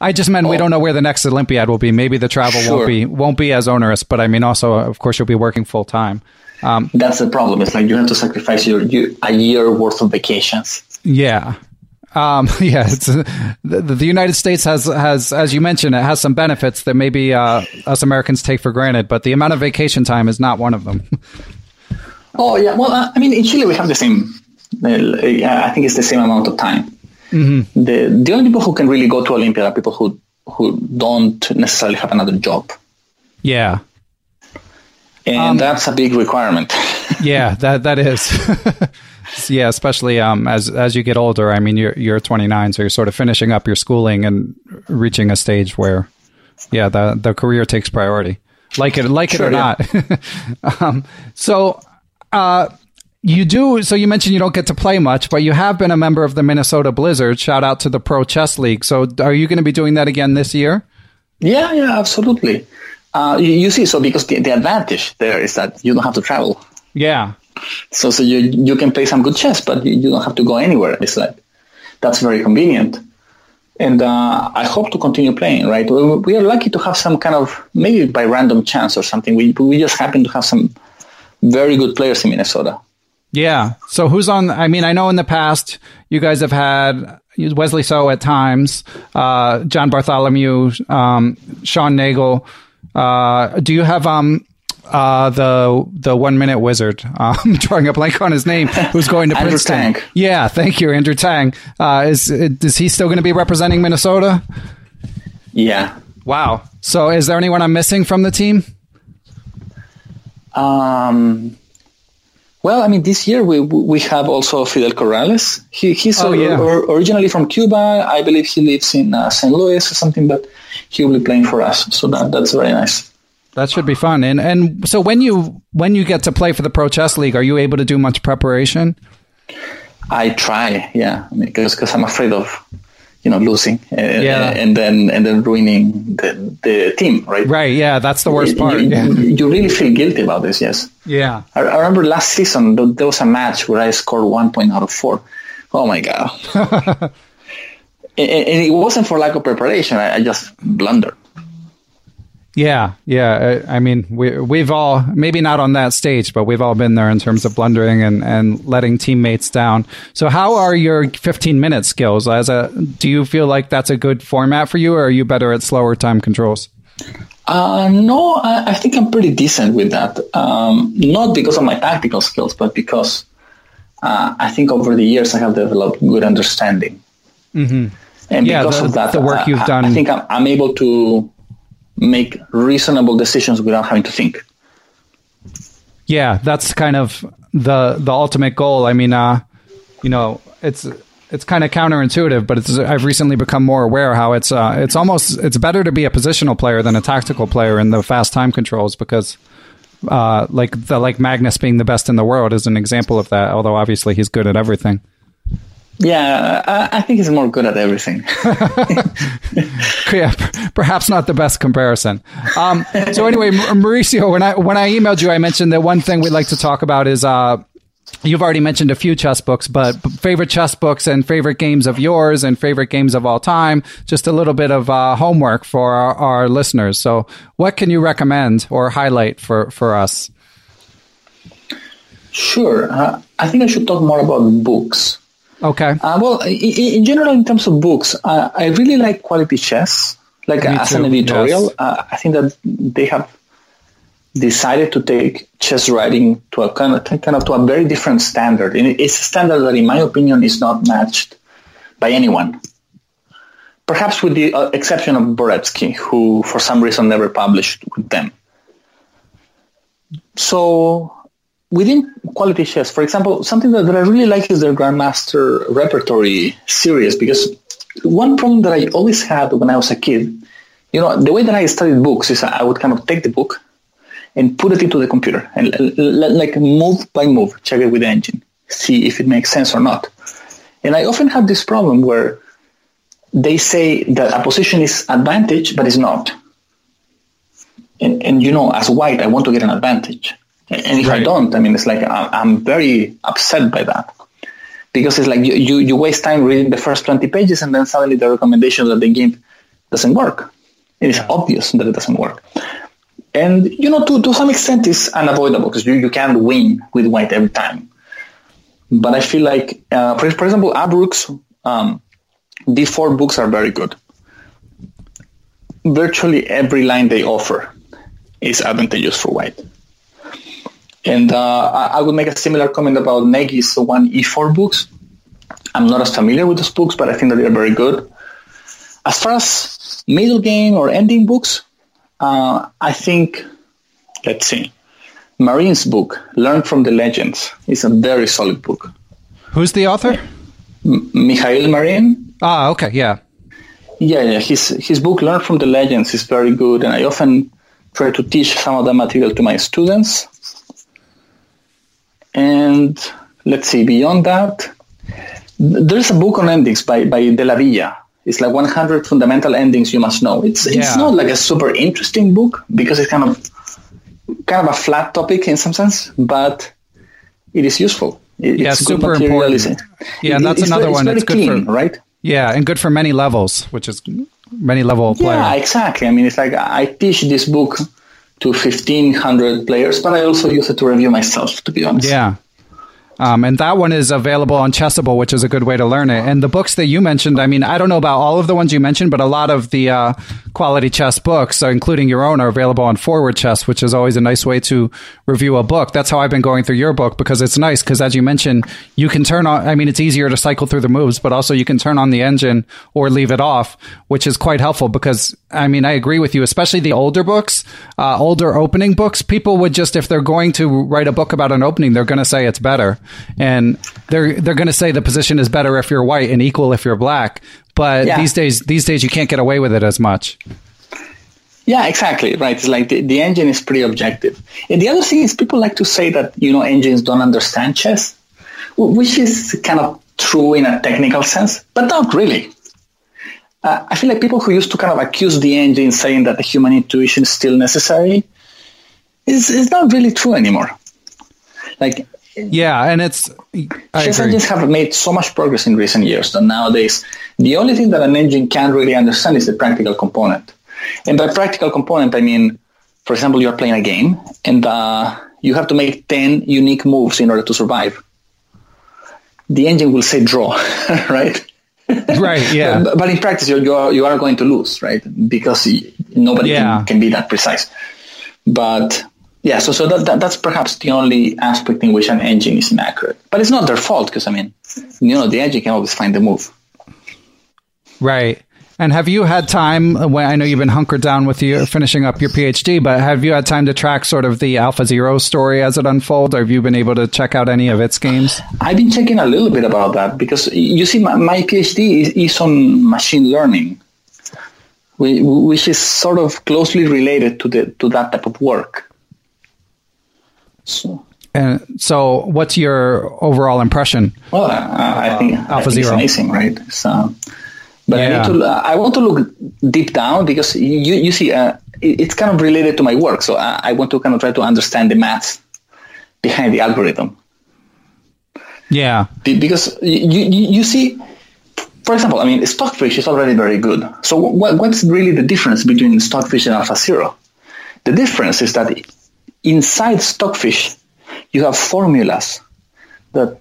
I just meant oh. we don't know where the next Olympiad will be. Maybe the travel sure. won't be won't be as onerous, but I mean also of course you'll be working full time. Um, That's the problem. It's like you have to sacrifice your, your a year worth of vacations. Yeah. Um, *laughs* yeah, it's uh, the, the, United States has has, as you mentioned, it has some benefits that maybe uh, us Americans take for granted, but the amount of vacation time is not one of them. *laughs* oh yeah, well, I mean, in Chile we have the same. Uh, I think it's the same amount of time. Mm-hmm. The the only people who can really go to Olympia are people who who don't necessarily have another job. Yeah, and um, that's a big requirement. *laughs* yeah, that that is. *laughs* yeah, especially um, as as you get older. I mean, you're you're 29, so you're sort of finishing up your schooling and reaching a stage where, yeah, the the career takes priority, like it like sure, it or yeah. not. *laughs* um, so, uh, you do. So you mentioned you don't get to play much, but you have been a member of the Minnesota Blizzard. Shout out to the Pro Chess League. So, are you going to be doing that again this year? Yeah, yeah, absolutely. Uh, you, you, see, so because the, the advantage there is that you don't have to travel. Yeah. So so you you can play some good chess, but you, you don't have to go anywhere. It's like that's very convenient. And uh, I hope to continue playing. Right, we, we, are lucky to have some kind of maybe by random chance or something. We we just happen to have some very good players in Minnesota. Yeah. So who's on? I mean, I know in the past you guys have had Wesley So at times, uh, John Bartholomew, um, Sean Nagle. Uh, do you have um uh, the the one minute wizard. Uh, *laughs* I'm drawing a blank on his name. Who's going to Princeton? Tang. Yeah, thank you, Andrew Tang. Uh, is is he still going to be representing Minnesota? Yeah, Wow. So, is there anyone I'm missing from the team? Um, well, I mean, this year we we have also Fidel Corrales. He, he's Oh, or- yeah. or- originally from Cuba. I believe he lives in uh, St. Louis or something, but he will be playing for us. So that that's very nice. That should be fun. And and so when you when you get to play for the Pro Chess League, are you able to do much preparation? I try, yeah, because because I'm afraid of you know losing, uh, Yeah. and then and then ruining the the team, right? Right. Yeah, that's the worst part. You, Yeah. you really feel guilty about this, yes. Yeah. I, I remember last season there was a match where I scored one point out of four. Oh my god! *laughs* and, and it wasn't for lack of preparation. I, I just blundered. Yeah, yeah. I I mean, we we've all maybe not on that stage, but we've all been there in terms of blundering and, and letting teammates down. So, how are your 15 minute skills? As a, do you feel like that's a good format for you, or are you better at slower time controls? Uh, no, I, I think I'm pretty decent with that. Um, not because of my tactical skills, but because uh, I think over the years I have developed good understanding. And Yeah, because the- of that, the work I- you've done. I think I'm, I'm able to make reasonable decisions without having to think. Yeah, that's kind of the the ultimate goal. I mean, uh, you know, it's it's kind of counterintuitive, but it's I've recently become more aware how it's uh, it's almost it's better to be a positional player than a tactical player in the fast time controls because uh, like the like Magnus being the best in the world is an example of that. Although obviously he's good at everything. Yeah, I, I think he's more good at everything. *laughs* yeah, perhaps not the best comparison. Um, so anyway, Mauricio, when I when I emailed you, I mentioned that one thing we'd like to talk about is uh, you've already mentioned a few chess books, but favorite chess books and favorite games of yours and favorite games of all time. Just a little bit of uh, homework for our, our listeners. So, what can you recommend or highlight for for us? Sure. Uh, I think I should talk more about books. Okay. Uh, well, i- i- in general, in terms of books, uh, I really like Quality Chess. Like Me as an editorial, yes. uh, I think that they have decided to take chess writing to a kind of, kind of to a very different standard. And it's a standard that, in my opinion, is not matched by anyone. Perhaps with the uh, exception of Dvoretsky, who for some reason never published with them. So within quality chess, for example, something that, that I really like is their Grandmaster Repertoire series because one problem that I always had when I was a kid, you know, the way that I studied books is I would kind of take the book and put it into the computer and like move by move, check it with the engine, see if it makes sense or not. And I often have this problem where they say that a position is advantage, but it's not. And, and you know, as white, I want to get an advantage. And if I don't, I mean, it's like I'm, very upset by that because it's like you, you, you waste time reading the first 20 pages and then suddenly the recommendation that they give doesn't work. It is obvious that it doesn't work. And, you know, to, to some extent it's unavoidable because you, you can't win with white every time. But I feel like, uh, for, for example, Avrukh's um, D4 books are very good. Virtually every line they offer is advantageous for white. And uh, I, I would make a similar comment about Negi's one E4 books. I'm not as familiar with those books, but I think that they're very good. As far as middle game or ending books, uh, I think, let's see, Marin's book, Learn from the Legends, is a very solid book. Who's the author? Mikhail Marin, Ah, okay, yeah. Yeah, yeah. His his book Learn from the Legends is very good, and I often try to teach some of that material to my students. And let's see, beyond that, there's a book on endings by by De La Villa. It's like 100 fundamental endings you must know. It's Yeah. it's not like a super interesting book because it's kind of kind of a flat topic in some sense, but it is useful. It- Yeah, it's good super important. Yeah, and that's it's another very- one. It's It's good clean, for- right? Yeah, and good for many levels, which is many level player. Yeah, exactly. I mean, it's like I teach this book to 1,500 players, but I also use it to review myself, to be honest. Yeah. Um, and that one is available on Chessable, which is a good way to learn it. And the books that you mentioned, I mean, I don't know about all of the ones you mentioned, but a lot of the uh, quality chess books, uh, including your own, are available on Forward Chess, which is always a nice way to review a book. That's how I've been going through your book because it's nice because, as you mentioned, you can turn on, I mean, it's easier to cycle through the moves, but also you can turn on the engine or leave it off, which is quite helpful because, I mean, I agree with you, especially the older books, uh, older opening books. People would just, if they're going to write a book about an opening, they're going to say it's better and they're they're going to say the position is better if you're white and equal if you're black. But yeah. these days, these days you can't get away with it as much. Yeah, exactly. Right. It's like the, the engine is pretty objective. And the other thing is people like to say that, you know, engines don't understand chess, which is kind of true in a technical sense, but not really. Uh, I feel like people who used to kind of accuse the engine saying that the human intuition is still necessary is, is not really true anymore. Like yeah, and it's I chess engines have made so much progress in recent years that nowadays the only thing that an engine can't really understand is the practical component. And by practical component, I mean, for example, you're playing a game and uh, you have to make ten unique moves in order to survive. The engine will say draw, *laughs* right? Right. Yeah. *laughs* but, but, in practice, you're, you're you are going to lose, right? Because nobody yeah. can, can be that precise. But yeah, so so that, that, that's perhaps the only aspect in which an engine is inaccurate. But it's not their fault because I mean, you know, the engine can always find the move. Right. And have you had time uh, when I know you've been hunkered down with you finishing up your PhD, but have you had time to track sort of the Alpha Zero story as it unfolds? Or have you been able to check out any of its games? I've been checking a little bit about that because you see, my, my PhD is, is on machine learning, which is sort of closely related to the to that type of work. So. And so, what's your overall impression? Well, uh, I think uh, Alpha I think Zero, it's amazing, right? So, but yeah. I need to. Uh, I want to look deep down because you you see, uh, it, it's kind of related to my work. So I, I, want to kind of try to understand the maths behind the algorithm. Yeah, because you you, you see. For example, I mean, Stockfish is already very good. So what, what's really the difference between Stockfish and AlphaZero? The difference is that inside Stockfish, you have formulas that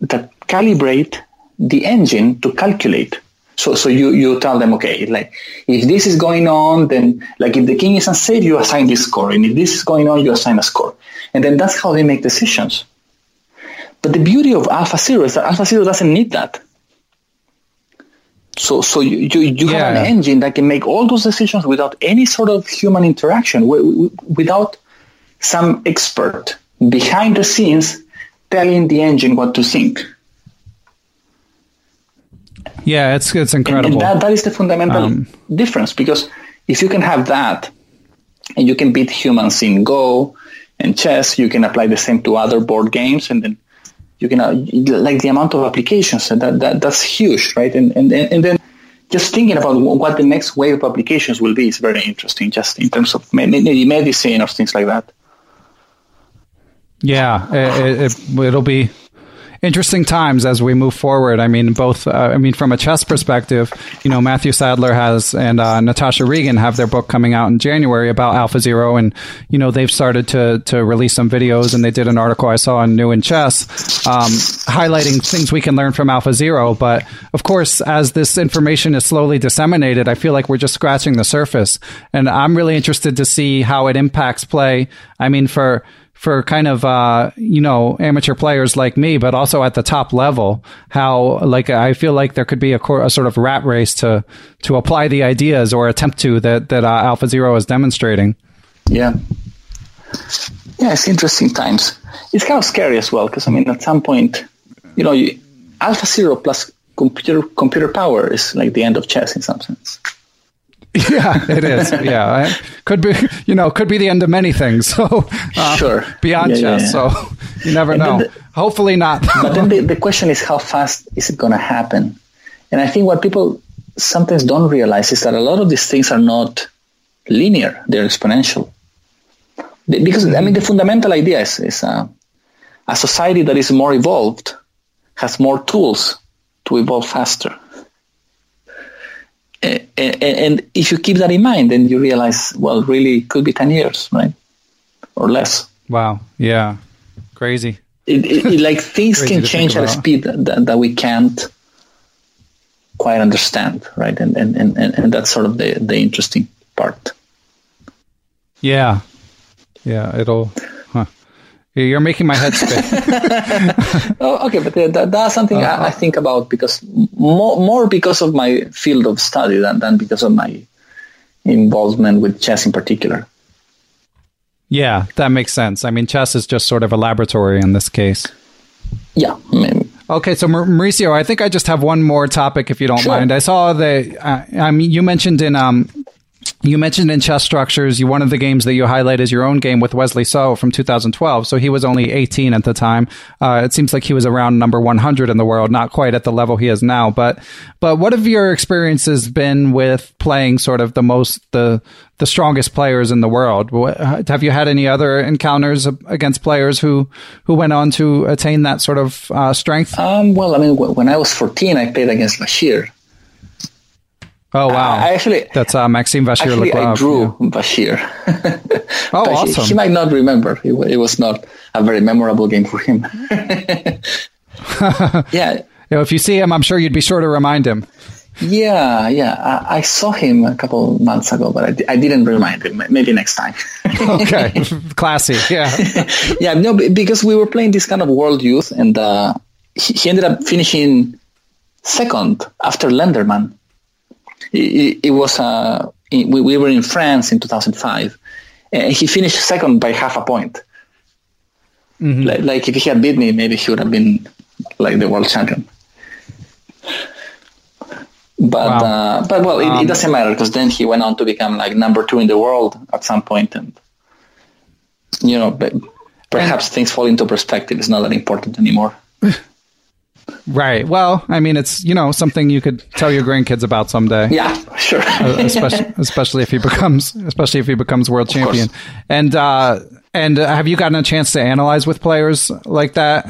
that calibrate the engine to calculate. So, so you, you tell them, okay, like if this is going on, then like if the king is unsafe, you assign this score, and if this is going on, you assign a score, and then that's how they make decisions. But the beauty of Alpha Zero is that Alpha Zero doesn't need that. So, so you, you, you yeah. have an engine that can make all those decisions without any sort of human interaction, without some expert behind the scenes telling the engine what to think. Yeah, it's it's incredible. And, and that, that is the fundamental um, difference because if you can have that and you can beat humans in Go and chess, you can apply the same to other board games and then you can uh, like the amount of applications that, that that's huge, right? And and and then just thinking about what the next wave of applications will be is very interesting, just in terms of maybe medicine or things like that. Yeah, it, it, it'll be interesting times as we move forward. I mean, both. Uh, I mean, from a chess perspective, you know, Matthew Sadler has and uh, Natasha Regan have their book coming out in January about Alpha Zero, and you know they've started to to release some videos, and they did an article I saw on New in Chess, um, highlighting things we can learn from Alpha Zero. But of course, as this information is slowly disseminated, I feel like we're just scratching the surface, and I'm really interested to see how it impacts play. I mean, for for kind of uh, you know amateur players like me, but also at the top level, how like I feel like there could be a, a sort of rat race to to apply the ideas or attempt to that that uh, Alpha Zero is demonstrating. Yeah, yeah, it's interesting times. It's kind of scary as well because I mean, at some point, you know, you, Alpha Zero plus computer computer power is like the end of chess in some sense. *laughs* Yeah, it is. *laughs* Yeah, could be. You know, could be the end of many things. *laughs* So uh, sure, beyond yeah, chess. Yeah, yeah. So you never know. The, Hopefully not. but then the, the question is, how fast is it going to happen? And I think what people sometimes don't realize is that a lot of these things are not linear; they're exponential. Because I mean, the fundamental idea is, is uh, a society that is more evolved has more tools to evolve faster and, and if you keep that in mind, then you realize, well, really it could be 10 years, right? Or less. Wow. Yeah. Crazy. it, it, it like *laughs* things can change at a speed that, that we can't quite understand, right? And and, and, and and that's sort of the, the interesting part. Yeah. Yeah. It'll. You're making my head spin. *laughs* Oh, okay, but uh, that, that's something I, I think about because more more because of my field of study than, than because of my involvement with chess in particular. yeah, that makes sense. I mean, chess is just sort of a laboratory in this case. Yeah, I mean, Okay, so Mauricio, I think I just have one more topic, if you don't Sure. mind. I saw the, uh, I mean, you mentioned in, um, you mentioned in chess structures, you one of the games that you highlight is your own game with Wesley So from 2012. So he was only 18 at the time. Uh, it seems like he was around number 100 in the world, not quite at the level he is now. But, but what have your experiences been with playing sort of the most the the strongest players in the world? What, have you had any other encounters against players who who went on to attain that sort of uh, strength? um, well, I mean, wh- when I was 14, I played against Vachier. Oh wow, I actually, that's uh, Maxime Vachier actually, I drew yeah. Vachier. *laughs* Oh, he- awesome. He, might not remember. It, it was not a very memorable game for him. *laughs* yeah, You know, if you see him, I'm sure you'd be sure to remind him. yeah, yeah. I, I saw him a couple months ago, but I, I didn't remind him. Maybe next time. *laughs* Okay, classy. Yeah. yeah, no, because we were playing this kind of world youth, and uh, he, he ended up finishing second after Lenderman. It, it, was uh, we, we were in France in 2005, and he finished second by half a point. Like, like if he had beat me, maybe he would have been like the world champion. But Wow. uh, but well, it, it doesn't matter because then he went on to become like number two in the world at some point, and you know, perhaps things fall into perspective. It's not that important anymore. *laughs* Right. Well, I mean, it's you know something you could tell your grandkids about someday. Yeah, sure. especially *laughs* especially if he becomes especially if he becomes world course. champion. And uh, and uh, have you gotten a chance to analyze with players like that?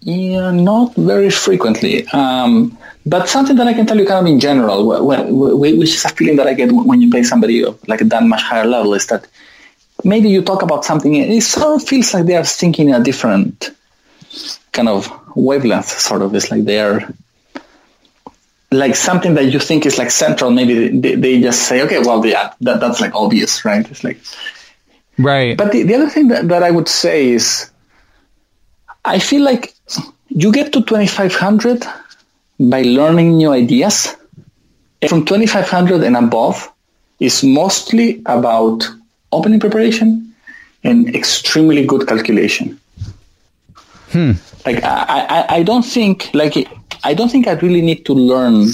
Yeah, not very frequently. Um, but something that I can tell you kind of in general, wh- wh- wh- which is a feeling that I get when you play somebody of like that much higher level, is that maybe you talk about something, it sort of feels like they are thinking in a different kind of wavelength, sort of. It's like they're like something that you think is like central. Maybe they, they just say, okay, well, yeah, that, that's like obvious, right? It's like, Right. but the, the other thing that, that I would say is I feel like you get to 2500 by learning new ideas. From 2500 and above is mostly about opening preparation and extremely good calculation. Like I, I, I don't think like I don't think I really need to learn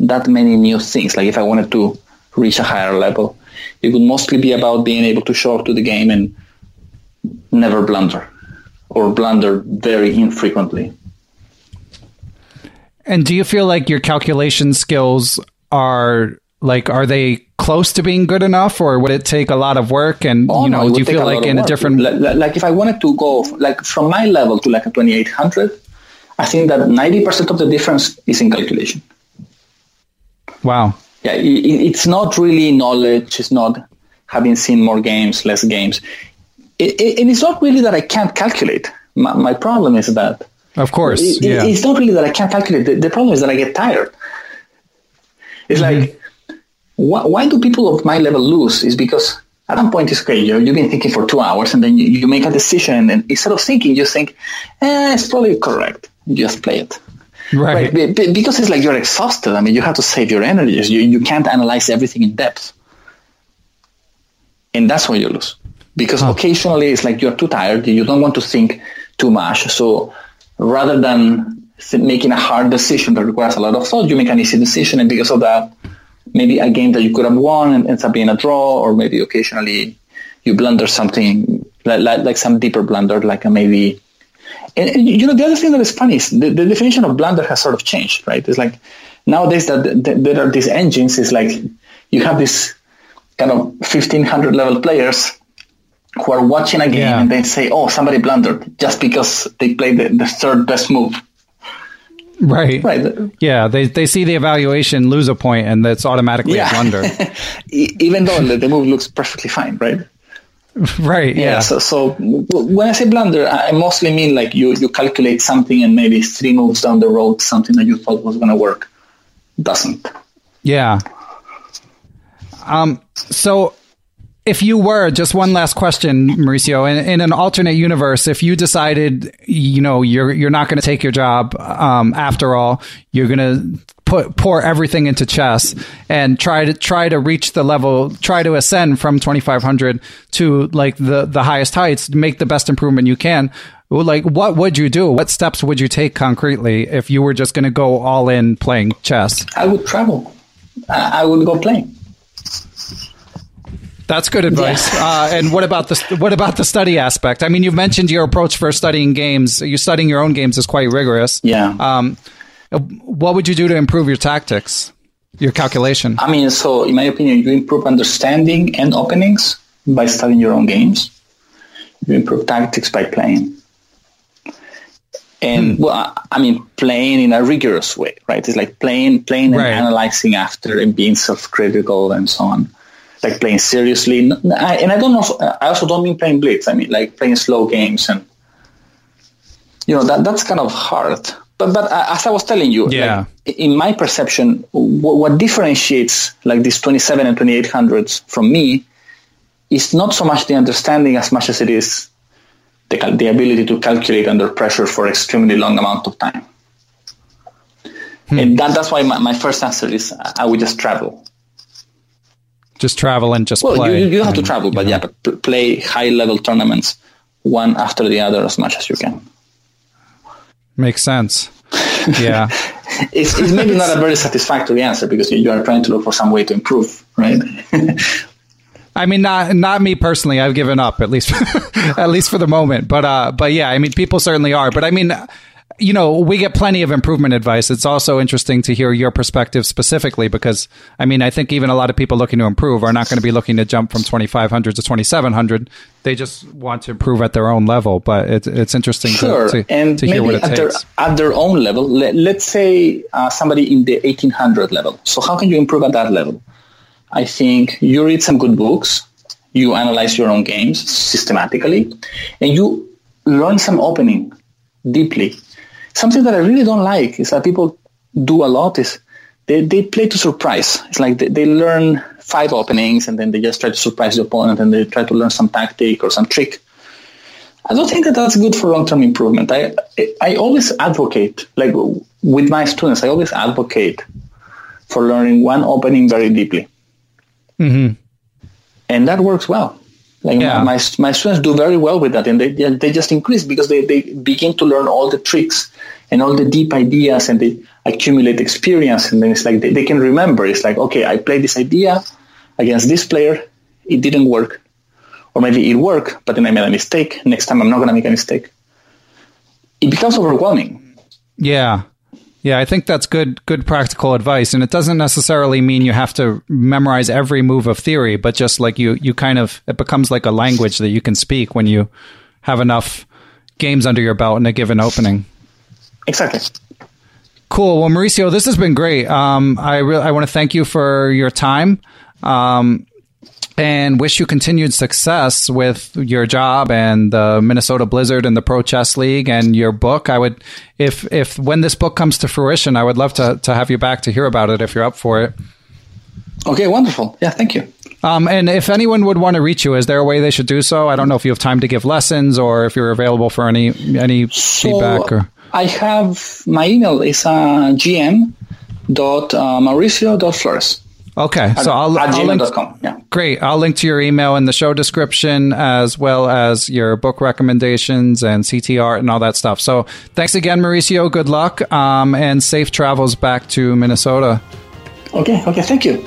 that many new things. Like if I wanted to reach a higher level, it would mostly be about being able to show up to the game and never blunder or blunder very infrequently. And do you feel like your calculation skills are like are they close to being good enough, or would it take a lot of work? And Oh, you know, it do you feel like in a different? like, if I wanted to go like from my level to like a 2800, I think that 90% of the difference is in calculation. Wow. Yeah, it's not really knowledge. It's not having seen more games, less games. It, it, and it's not really that I can't calculate. My, my problem is that Of course. it- yeah. it's not really that I can't calculate. The, the problem is that I get tired. It's mm-hmm. like, why, why do people of my level lose? Is because at some point it's okay. You, you've been thinking for two hours, and then you, you make a decision, and instead of thinking, you think, eh, it's probably correct. You just play it. right. Be- be- Because it's like you're exhausted. I mean, you have to save your energies. You, you can't analyze everything in depth. And that's why you lose. Because occasionally it's like you're too tired. You don't want to think too much. So rather than th- making a hard decision that requires a lot of thought, you make an easy decision. And because of that, maybe a game that you could have won and ends up being a draw, or maybe occasionally you blunder something like, like, like some deeper blunder, like a maybe and, and, you know, the other thing that is funny is the, the definition of blunder has sort of changed, right? It's like nowadays that th- th- there are these engines, it's like you have this kind of 1500 level players who are watching a game Yeah. and they say, oh, somebody blundered just because they played the, the third best move. Right. Right. Yeah. They they see the evaluation, lose a point, and that's automatically Yeah. a blunder. *laughs* Even though the, move looks perfectly fine, right? *laughs* right. Yeah. Yeah. So, so when I say blunder, I I mostly mean like you, you calculate something and maybe three moves down the road, something that you thought was going to work doesn't. Yeah. Um, so if you were just one last question, Mauricio, in, in an alternate universe, if you decided, you know, you're, you're not going to take your job, um, after all, you're going to put, pour everything into chess and try to, try to reach the level, try to ascend from 2500 to like the, the highest heights, make the best improvement you can. Like, what would you do? What steps would you take concretely if you were just going to go all in playing chess? I would travel. I would go playing. That's good advice. Uh, and what about the what about the study aspect? I mean, you've mentioned your approach for studying games. You studying your own games is quite rigorous. Yeah. Um, what would you do to improve your tactics, your calculation? I mean, so in my opinion, you improve understanding and openings by studying your own games. You improve tactics by playing. And well, I- I mean, playing in a rigorous way, right? It's like playing, playing and Right. analyzing after and being self-critical and so on. Like playing seriously, N- I- and I don't know. If, I also don't mean playing blitz. I mean like playing slow games, and you know that that's kind of hard. But but as I was telling you, Yeah. like, in my perception, what, what differentiates like these 27 and 2800s from me is not so much the understanding as much as it is the, cal- the ability to calculate under pressure for extremely long amount of time. Hmm. And that, that's why my, my first answer is I would just travel. Just travel and just Well, play. you, you have to travel, but know. yeah, but play high level tournaments one after the other as much as you can. makes sense. *laughs* Yeah. It's, it's maybe not a very satisfactory answer because you are trying to look for some way to improve, right? *laughs* I mean, not not me personally. I've given up at least, *laughs* at least for the moment. But uh, but yeah, I mean, people certainly are. But I mean, you know, we get plenty of improvement advice. It's also interesting to hear your perspective specifically because I mean, I think even a lot of people looking to improve are not going to be looking to jump from twenty five hundred to twenty seven hundred. They just want to improve at their own level. But it's it's interesting Sure, to to, and to hear what it at their, takes. at their own level, let, let's say uh, somebody in the 1800 level. So how can you improve at that level? I think you read some good books, you analyze your own games systematically, and you learn some opening deeply. Something that I really don't like is that people do a lot is they, they play to surprise. It's like they, they learn five openings and then they just try to surprise the opponent and they try to learn some tactic or some trick. I don't think that that's good for long-term improvement. I I always advocate, like with my students, I always advocate for learning one opening very deeply, mm-hmm. and that works well. Like Yeah. my, my my students do very well with that, and they they just increase because they, they begin to learn all the tricks and all the deep ideas, and they accumulate experience, and then it's like they, they can remember. It's like okay, I played this idea against this player, it didn't work or maybe it worked, but then I made a mistake. Next time I'm not going to make a mistake. It becomes overwhelming. Yeah. Yeah, I think that's good good practical advice and it doesn't necessarily mean you have to memorize every move of theory, but just like you you kind of it becomes like a language that you can speak when you have enough games under your belt in a given opening. Exactly. Cool. Well, Mauricio, this has been great. Um, I really I want to thank you for your time. Um, and wish you continued success with your job and the Minnesota Blizzard and the Pro Chess League and your book. I would, if if when this book comes to fruition, I would love to to have you back to hear about it if you're up for it. Okay, wonderful. Yeah, thank you. Um, and if anyone would want to reach you, is there a way they should do so? I don't know if you have time to give lessons or if you're available for any any feedback or. I have my email is uh, gm dot uh, mauricio dot flores Okay, so I'll, at I'll link, Yeah. Great. I'll link to your email in the show description as well as your book recommendations and CT-ART and all that stuff. So thanks again, Mauricio. Good luck um, and safe travels back to Minnesota. Okay. Okay. Thank you.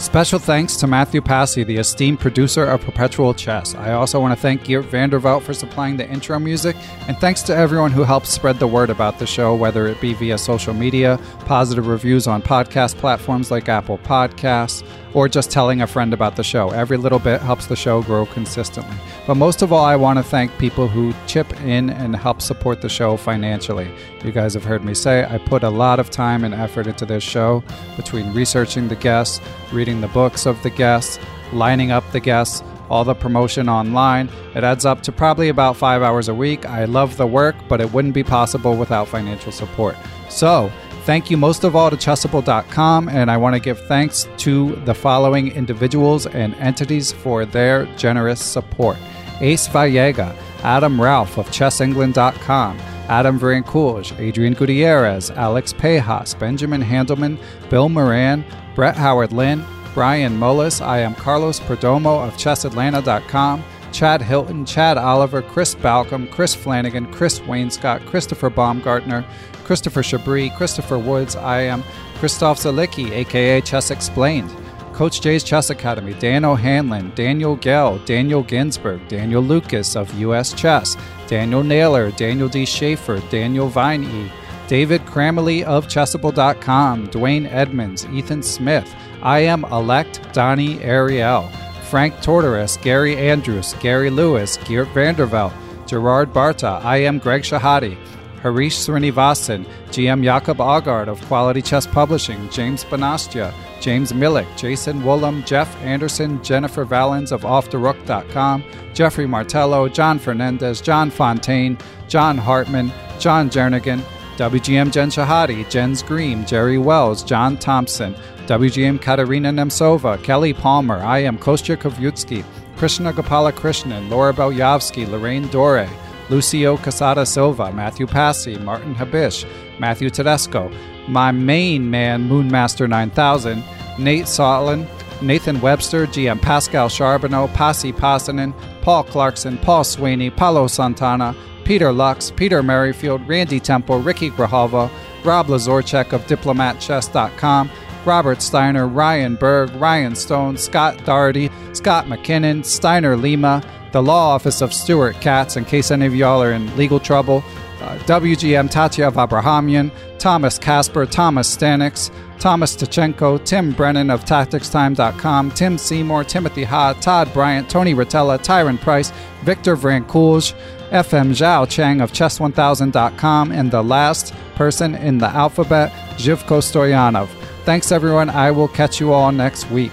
Special thanks to Matthew Passy, the esteemed producer of Perpetual Chess. I also want to thank Geert Vandervelt for supplying the intro music, and thanks to everyone who helps spread the word about the show, whether it be via social media, positive reviews on podcast platforms like Apple Podcasts, or just telling a friend about the show. Every little bit helps the show grow consistently. But most of all, I want to thank people who chip in and help support the show financially. You guys have heard me say I put a lot of time and effort into this show between researching the guests, reading the books of the guests, lining up the guests, all the promotion online. It adds up to probably about five hours a week. I love the work, but it wouldn't be possible without financial support. So, Thank you most of all to Chessable.com, and I want to give thanks to the following individuals and entities for their generous support Ace Vallega, Adam Ralph of ChessEngland.com, Adam Vrancoulge, Adrian Gutierrez, Alex Pejas, Benjamin Handelman, Bill Moran, Brett Howard Lynn, Brian Mullis. IM Carlos Perdomo of ChessAtlanta.com. Chad Hilton, Chad Oliver, Chris Balcom, Chris Flanagan, Chris Wainscott, Christopher Baumgartner, Christopher Chabris, Christopher Woods. I am Christof Sielecki, aka Chess Explained. Coach Jay's Chess Academy, Dan O'Hanlon, Daniel Gell, Daniel Ginsberg, Daniel Lucas of US Chess, Daniel Naylor, Daniel D. Schaefer, Daniel Viney, David Kramaley of Chessable.com, Dwayne Edmonds, Ethan Smith, I am Elect Donnie Ariel, Frank Tortoris, Gary Andrews, Gary Lewis, Geert Vandervelt, Gerard Barta, IM Greg Shahade, Harish Srinivasan, GM Jacob Aagaard of Quality Chess Publishing, James Banastia, James Millick, Jason Woolham, Jeff Anderson, Jennifer Valens of OffTheRook.com, Jeffrey Martello, John Fernandez, John Fontaine, John Hartman, John Jernigan, WGM Jen Shahade, Jens Green, Jerry Wells, John Thompson, WGM Katerina Nemtsova, Kelly Palmer, IM Kostya Kavutskiy, Krishna Gopala Krishnan, Laura Belyavsky, Lorraine Dore, Lucio Casada Silva, Matthew Passy, Martin Habish, Matthew Tedesco, my main man, Moonmaster 9000, Nate Sotlin, Nathan Webster, GM Pascal Charbonneau, Pasi Passanen, Paul Clarkson, Paul Sweeney, Paulo Santana, Peter Lux, Peter Merrifield, Randy Temple, Ricky Grijalva, Rob Lazorchek of DiplomatChess.com, Robert Steiner, Ryan Berg, Ryan Stone, Scott Doherty, Scott McKinnon, Steiner Lima, the Law Office of Stuart Katz, in case any of y'all are in legal trouble, uh, WGM Tatev Abrahamyan, Thomas Casper, Thomas Stanix, Thomas Tachenko, Tim Brennan of TacticsTime.com, Tim Seymour, Timothy Ha, Todd Bryant, Tony Rotella, Tyron Price, Victor Vrancoulge, FM Zhao Chang of Chess1000.com, and the last person in the alphabet, Zhivko Stoyanov. Thanks, everyone. I will catch you all next week.